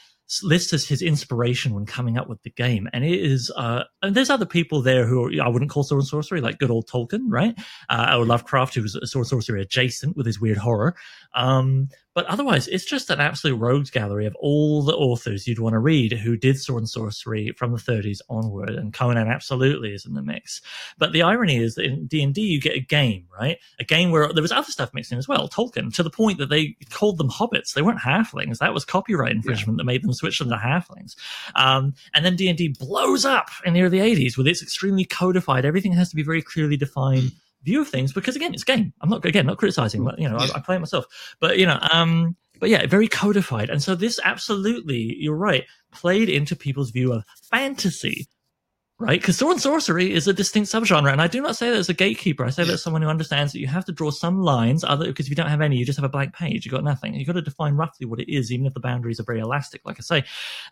lists as his inspiration when coming up with the game. And it is, uh, and there's other people there who are, I wouldn't call sword and sorcery, like good old Tolkien, right? Uh, or Lovecraft, who was a sword and sorcery adjacent with his weird horror. Um, but otherwise, it's just an absolute rogues gallery of all the authors you'd want to read who did sword and sorcery from the 30s onward. And Conan absolutely is in the mix. But the irony is that in D&D, you get a game, right? A game where there was other stuff mixed in as well, Tolkien, to the point that they called them hobbits. They weren't halflings. That was copyright infringement that made them switch them to halflings. Um, and then D&D blows up in the early 80s with its extremely codified, everything has to be very clearly defined view of things because again, it's game. I'm not, again, not criticizing, but you know, I, I play it myself, but you know, um, but yeah, very codified. And so this absolutely, you're right, played into people's view of fantasy right? Because sword and sorcery is a distinct subgenre, and I do not say that as a gatekeeper. I say that as someone who understands that you have to draw some lines, other because if you don't have any, you just have a blank page. You've got nothing. You've got to define roughly what it is, even if the boundaries are very elastic. Like I say,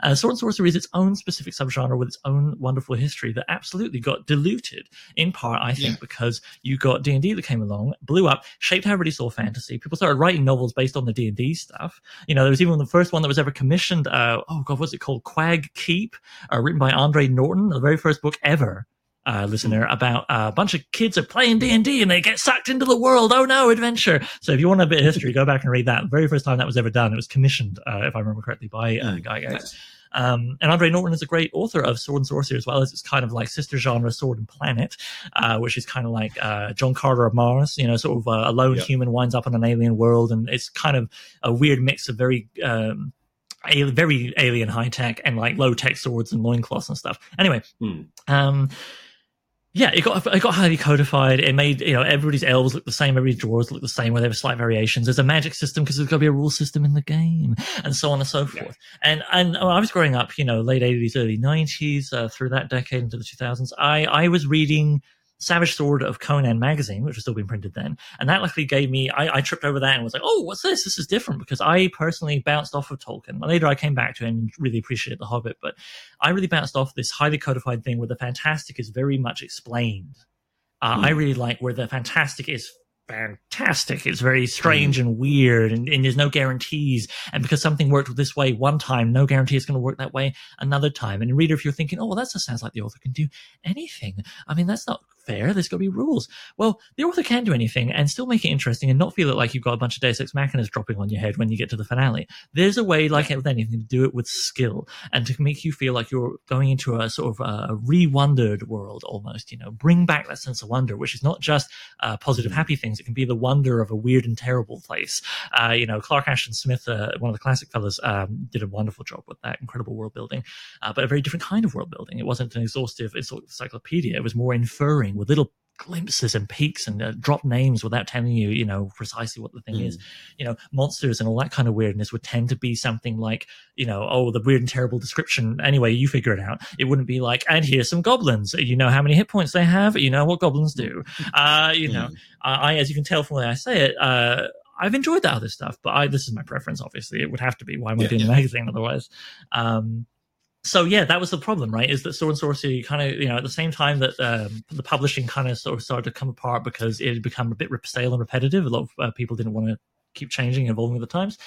uh, sword and sorcery is its own specific subgenre with its own wonderful history that absolutely got diluted in part, I think, Yeah. because you got D and D that came along, blew up, shaped how everybody saw fantasy. People started writing novels based on the D and D stuff. You know, there was even the first one that was ever commissioned. Uh, oh God, what was it called? Quag Keep, uh, written by Andre Norton, the very first book ever. Uh, listener about a bunch of kids are playing D and D and they get sucked into the world. Oh no, adventure! So if you want a bit of history, go back and read that. The very first time that was ever done, it was commissioned, uh, if I remember correctly, by uh, Gygax. Um, and Andre Norton is a great author of Sword and Sorcery as well as its kind of like sister genre Sword and Planet, uh, which is kind of like uh, John Carter of Mars, you know, sort of uh, a lone Yeah. human winds up on an alien world, and it's kind of a weird mix of very. Um, a- very alien high tech and like low tech swords and loincloths and stuff. Anyway, Hmm. um, yeah, it got it got highly codified. It made you know everybody's elves look the same, everybody's dwarves look the same, where there were slight variations. There's a magic system because there's got to be a rule system in the game, and so on and so forth. And and when I was growing up, you know, late eighties, early nineties, uh, through that decade into the two thousands. I I was reading Savage Sword of Conan magazine, which was still being printed then, and that luckily gave me. I, I tripped over that and was like, "Oh, what's this? This is different." Because I personally bounced off of Tolkien. Later, I came back to it and really appreciated The Hobbit, but I really bounced off this highly codified thing where the fantastic is very much explained. Uh, I really like where the fantastic is fantastic. It's very strange and weird, and, and there's no guarantees. And because something worked this way one time, no guarantee it's going to work that way another time. And reader, if you're thinking, "Oh, well, that just sounds like the author can do anything," I mean, that's not fair. There's got to be rules. Well, the author can do anything and still make it interesting and not feel it like you've got a bunch of Deus Ex Machinas dropping on your head when you get to the finale. There's a way, like with anything, to do it with skill and to make you feel like you're going into a sort of a re-wondered world almost, you know, bring back that sense of wonder, which is not just uh, positive, happy things. It can be the wonder of a weird and terrible place. Uh, you know, Clark Ashton Smith, uh, one of the classic fellas, um, did a wonderful job with that incredible world building, uh, but a very different kind of world building. It wasn't an exhaustive encyclopedia. It was more inferring with little glimpses and peeks and uh, drop names without telling you, you know, precisely what the thing is. You know, monsters and all that kind of weirdness would tend to be something like, you know, oh, the weird and terrible description. Anyway, you figure it out. It wouldn't be like, and here's some goblins. You know how many hit points they have. You know what goblins do. [laughs] Uh, you know, I, I, as you can tell from the way I say it, uh, I've enjoyed that other stuff, but I, this is my preference. Obviously, it would have to be. Why am I Yeah, doing yeah. the magazine otherwise? Um, so yeah, that was the problem, right? Is that Sword and Sorcery kind of, you know, at the same time that um, the publishing kind of sort of started to come apart because it had become a bit stale and repetitive. A lot of uh, people didn't want to keep changing and evolving with the times.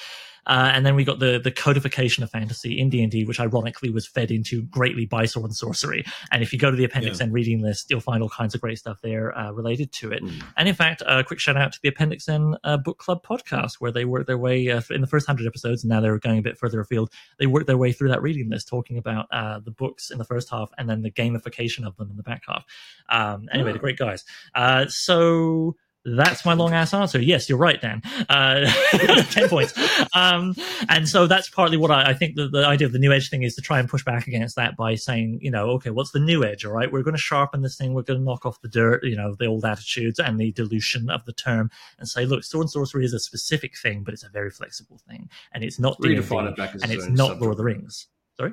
Uh, and then we got the the codification of fantasy in D and D, which ironically was fed into greatly by Sword and Sorcery. And if you go to the Appendix Yeah. N reading list, you'll find all kinds of great stuff there uh, related to it. Mm. And in fact, a quick shout out to the Appendix N uh, Book Club podcast, where they worked their way uh, in the first hundred episodes, and now they're going a bit further afield. They worked their way through that reading list, talking about uh, the books in the first half and then the gamification of them in the back half. Um, anyway, Oh. the great guys. Uh, so that's my long ass answer. Yes, you're right, Dan. Uh, [laughs] Ten points. Um, and so that's partly what I, I think the, the idea of the new edge thing is to try and push back against that by saying, you know, okay, what's the new edge? All right, we're going to sharpen this thing. We're going to knock off the dirt, you know, the old attitudes and the dilution of the term, and say, look, sword and sorcery is a specific thing, but it's a very flexible thing, and it's not Redefine it back as and its not Lord of the. Rings. Sorry.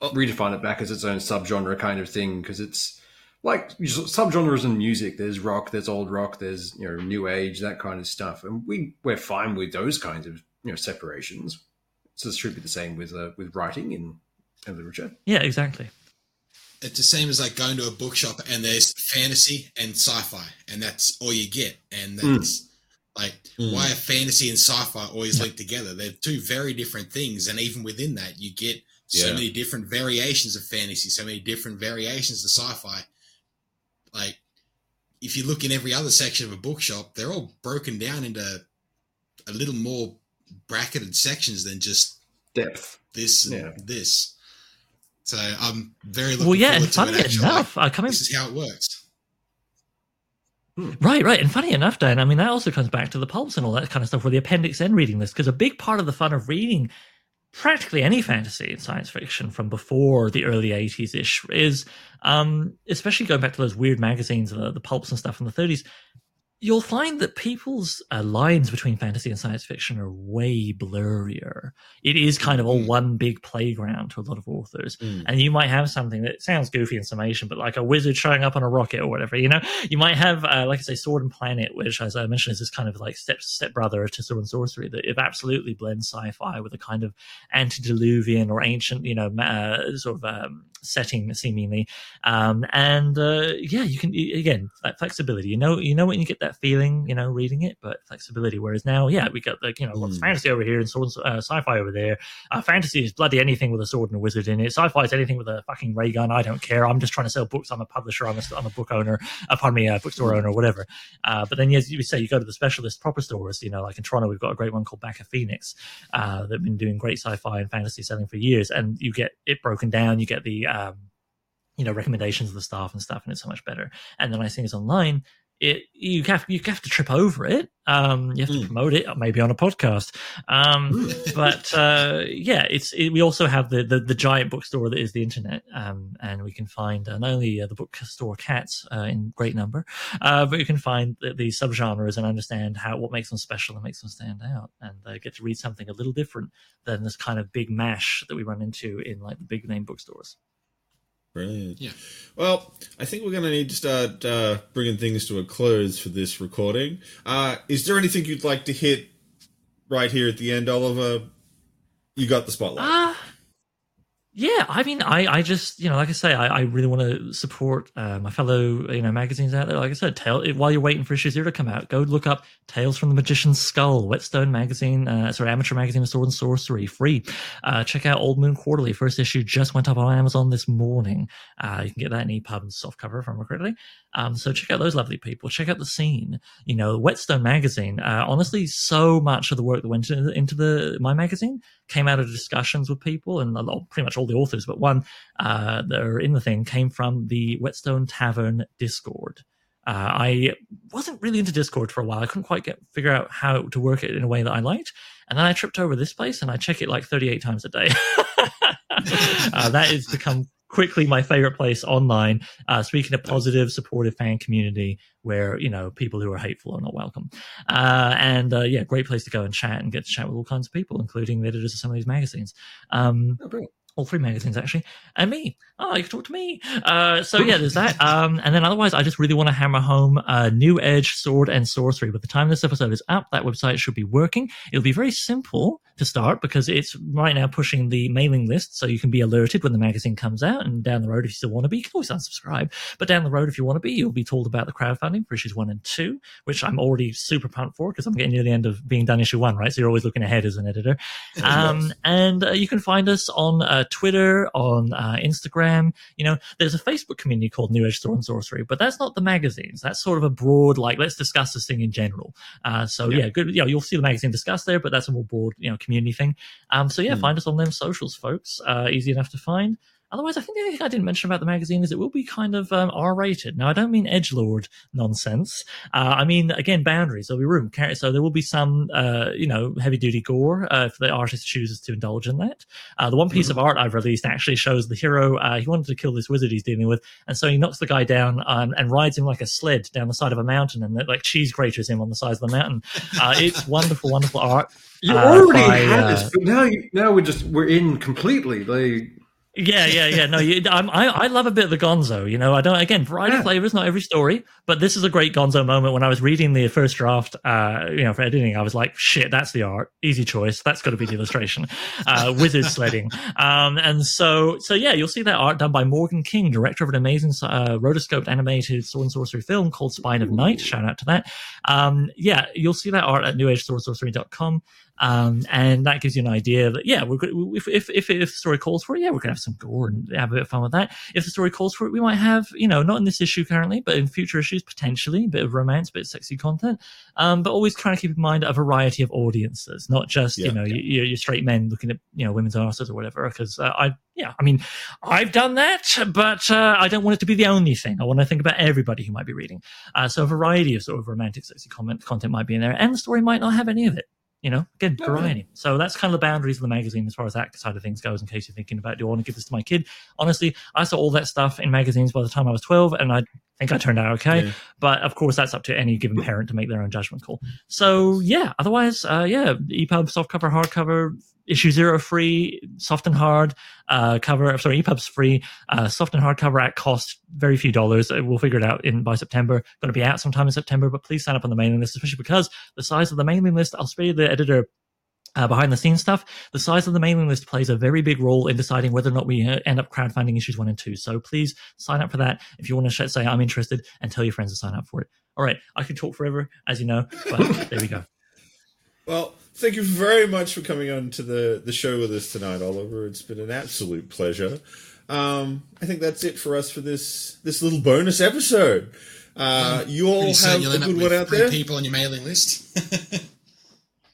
redefine it back as its own subgenre kind of thing because it's like subgenres in music. There's rock, there's old rock, there's you know new age, that kind of stuff, and we we're fine with those kinds of you know separations. So it should be the same with uh, with writing in, in literature. Yeah, exactly. It's the same as like going to a bookshop and there's fantasy and sci-fi, and that's all you get. And that's like Mm. why are fantasy and sci-fi always linked together? They're two very different things, and even within that, you get so Yeah. many different variations of fantasy, so many different variations of sci-fi. Like if you look in every other section of a bookshop, they're all broken down into a little more bracketed sections than just Depth. this and Yeah. this. So I'm very looking Well, yeah, forward and to an funny actual, enough, uh, coming this is how it works. Right, right. And funny enough, Dan, I mean, that also comes back to the pulps and all that kind of stuff with the Appendix N reading this, because a big part of the fun of reading practically any fantasy and science fiction from before the early 80s ish is, um, especially going back to those weird magazines, the, the pulps and stuff in the 30s, you'll find that people's uh, lines between fantasy and science fiction are way blurrier. It is kind of all Mm. one big playground to a lot of authors. Mm. And you might have something that sounds goofy in summation, but like a wizard showing up on a rocket or whatever, you know? You might have, uh, like I say, Sword and Planet, which, as I mentioned, is this kind of like step step brother to Sword and Sorcery that it absolutely blends sci fi with a kind of antediluvian or ancient, you know, uh, sort of um, setting, seemingly. Um, and uh, yeah, you can again that flexibility. You know, you know when you get that feeling, you know, reading it, but flexibility. Whereas now, yeah, we got like you know, what's Mm. fantasy over here and sword, uh, sci-fi over there. Uh, fantasy is bloody anything with a sword and a wizard in it. Sci-fi is anything with a fucking ray gun. I don't care. I'm just trying to sell books. I'm a publisher. I'm a, I'm a book owner. Uh, pardon me, a bookstore owner, whatever. Uh, but then, as you say, you go to the specialist proper stores. You know, like in Toronto, we've got a great one called Bakka-Phoenix uh, that've been doing great sci-fi and fantasy selling for years, and you get it broken down. You get the um, you know recommendations of the staff and stuff, and it's so much better. And the nice thing is online. It you have you have to trip over it. Um, you have to Mm. promote it, maybe on a podcast. Um, but uh, yeah, it's it, we also have the, the the giant bookstore that is the internet, um, and we can find uh, not only uh, the bookstore cats uh, in great number, uh, but you can find the, the subgenres and understand how what makes them special and makes them stand out, and uh, get to read something a little different than this kind of big mash that we run into in like the big name bookstores. Brilliant. Yeah. Well, I think we're going to need to start uh, bringing things to a close for this recording. Uh, is there anything you'd like to hit right here at the end, Oliver? You got the spotlight. Ah, yeah. I mean, I, I just, you know, like I say, I, I really want to support uh, my fellow, you know, magazines out there. Like I said, Tale, while you're waiting for issue zero to come out, go look up Tales from the Magician's Skull, Whetstone magazine, uh, sorry, amateur magazine of sword and sorcery, free. Uh, check out Old Moon Quarterly. First issue just went up on Amazon this morning. Uh, you can get that in EPUB and softcover, if I remember correctly. Um, so check out those lovely people. Check out the scene. You know, Whetstone magazine. Uh, honestly, so much of the work that went into, into the my magazine came out of discussions with people, and pretty much all the authors, but one uh, that are in the thing came from the Whetstone Tavern Discord. Uh, I wasn't really into Discord for a while. I couldn't quite get figure out how to work it in a way that I liked, and then I tripped over this place, and I check it like 38 times a day. [laughs] uh, that has become quickly my favorite place online. Uh, speaking of positive, supportive fan community where you know people who are hateful are not welcome. Uh, and uh, yeah, great place to go and chat and get to chat with all kinds of people, including the editors of some of these magazines. Um, Oh. All three magazines actually, and me. Oh, you can talk to me. Uh, so yeah, there's that. [laughs] Um, and then otherwise, I just really want to hammer home uh, New Edge Sword and Sorcery. By the time this episode is up, that website should be working. It'll be very simple to start because it's right now pushing the mailing list, so you can be alerted when the magazine comes out. And down the road, if you still want to be, you can always unsubscribe. But down the road, if you want to be, you'll be told about the crowdfunding for issues one and two, which I'm already super pumped for because I'm getting near the end of being done issue one, right? So you're always looking ahead as an editor. [laughs] Um, and uh, you can find us on uh, Twitter, on uh, Instagram. You know, there's a Facebook community called New Edge Sword and Sorcery, but that's not the magazines. That's sort of a broad, like, let's discuss this thing in general. Uh, so yeah, good. You know, you'll see the magazine discussed there, but that's a more broad, you know, community thing. Um, so yeah, Hmm. find us on them socials, folks. Uh, easy enough to find. Otherwise, I think the only thing I didn't mention about the magazine is it will be kind of um, R-rated. Now, I don't mean edge lord nonsense. Uh, I mean again boundaries. There'll be room. So there will be some, uh, you know, heavy-duty gore uh, if the artist chooses to indulge in that. Uh, the one piece of art I've released actually shows the hero. Uh, he wanted to kill this wizard he's dealing with, and so he knocks the guy down um, and rides him like a sled down the side of a mountain, and like cheese graters him on the sides of the mountain. Uh, it's [laughs] wonderful, wonderful art. You already by, had this, but now you, now we're just we're in completely. Like Yeah, yeah, yeah. No, you, I'm, I I love a bit of the Gonzo. You know, I don't. Again, variety Yeah. flavors, not every story, but this is a great Gonzo moment. When I was reading the first draft, uh, you know, for editing, I was like, "Shit, that's the art. Easy choice. That's got to be the illustration." Uh, wizard [laughs] sledding. Um, and so, so yeah, you'll see that art done by Morgan King, director of an amazing uh, rotoscoped animated sword and sorcery film called Spine of Night. Shout out to that. Um, yeah, you'll see that art at newedgeswordsorcery.com. Um, and that gives you an idea that yeah, we're good. If, if if if the story calls for it, yeah, we're gonna have some gore and have a bit of fun with that. If the story calls for it, we might have you know not in this issue currently, but in future issues potentially a bit of romance, a bit of sexy content. Um, but always trying to keep in mind a variety of audiences, not just Yeah. you know your, your straight men looking at you know women's asses or whatever. Because uh, I yeah, I mean I've done that, but uh, I don't want it to be the only thing. I want to think about everybody who might be reading. Uh, so a variety of sort of romantic, sexy comment content might be in there, and the story might not have any of it you know, again, Okay. variety. So that's kind of the boundaries of the magazine as far as that side of things goes. In case you're thinking about, do I want to give this to my kid? Honestly, I saw all that stuff in magazines by the time I was 12, and I think I turned out okay. Yeah. But of course, that's up to any given parent to make their own judgment call. So yeah, otherwise, uh, yeah, EPUB softcover, hardcover, issue zero free, soft and hard uh, cover. Sorry, EPUB's free, uh, soft and hard cover at cost, very few dollars. Uh, We'll figure it out in by September. Going to be out sometime in September, but please sign up on the mailing list, especially because the size of the mailing list. I'll spare you the editor uh, behind the scenes stuff, the size of the mailing list plays a very big role in deciding whether or not we uh, end up crowdfunding issues one and two. So please sign up for that if you want to sh- say I'm interested and tell your friends to sign up for it. All right, I could talk forever, as you know, but [laughs] there we go. Well, thank you very much for coming on to the, the show with us tonight, Oliver. It's been an absolute pleasure. Um, I think that's it for us for this this little bonus episode. Uh, you all have you'll a good one out three there. people on your mailing list. [laughs]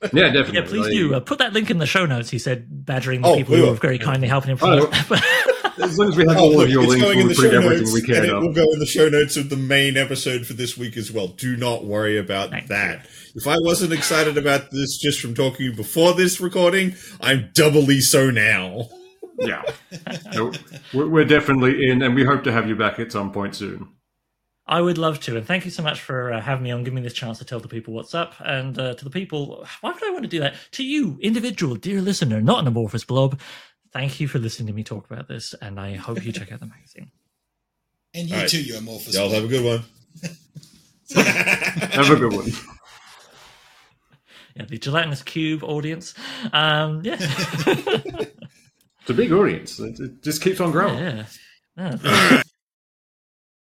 [laughs] Yeah, definitely. Yeah, please do uh, put that link in the show notes. He said, badgering the Oh, people who will. are very kindly helping him. Oh. [laughs] As long as we have Oh, all look, of your links, in we'll the put show everything notes, we can and it up. will go in the show notes of the main episode for this week as well. Do not worry about Thank that. If I wasn't excited about this just from talking you before this recording, I'm doubly so now. Yeah. [laughs] So we're, we're definitely in, and we hope to have you back at some point soon. I would love to, and thank you so much for uh, having me on, giving me this chance to tell the people what's up, and uh, to the people. Why would I want to do that? To you, individual, dear listener, not an amorphous blob. Thank you for listening to me talk about this, and I hope you check out the magazine. and you All right. too, you amorphous. Y'all have a good one. Have a good one. [laughs] Yeah, the gelatinous cube audience. Um, yeah, [laughs] It's a big audience. It, it just keeps on growing. yeah. yeah. [laughs]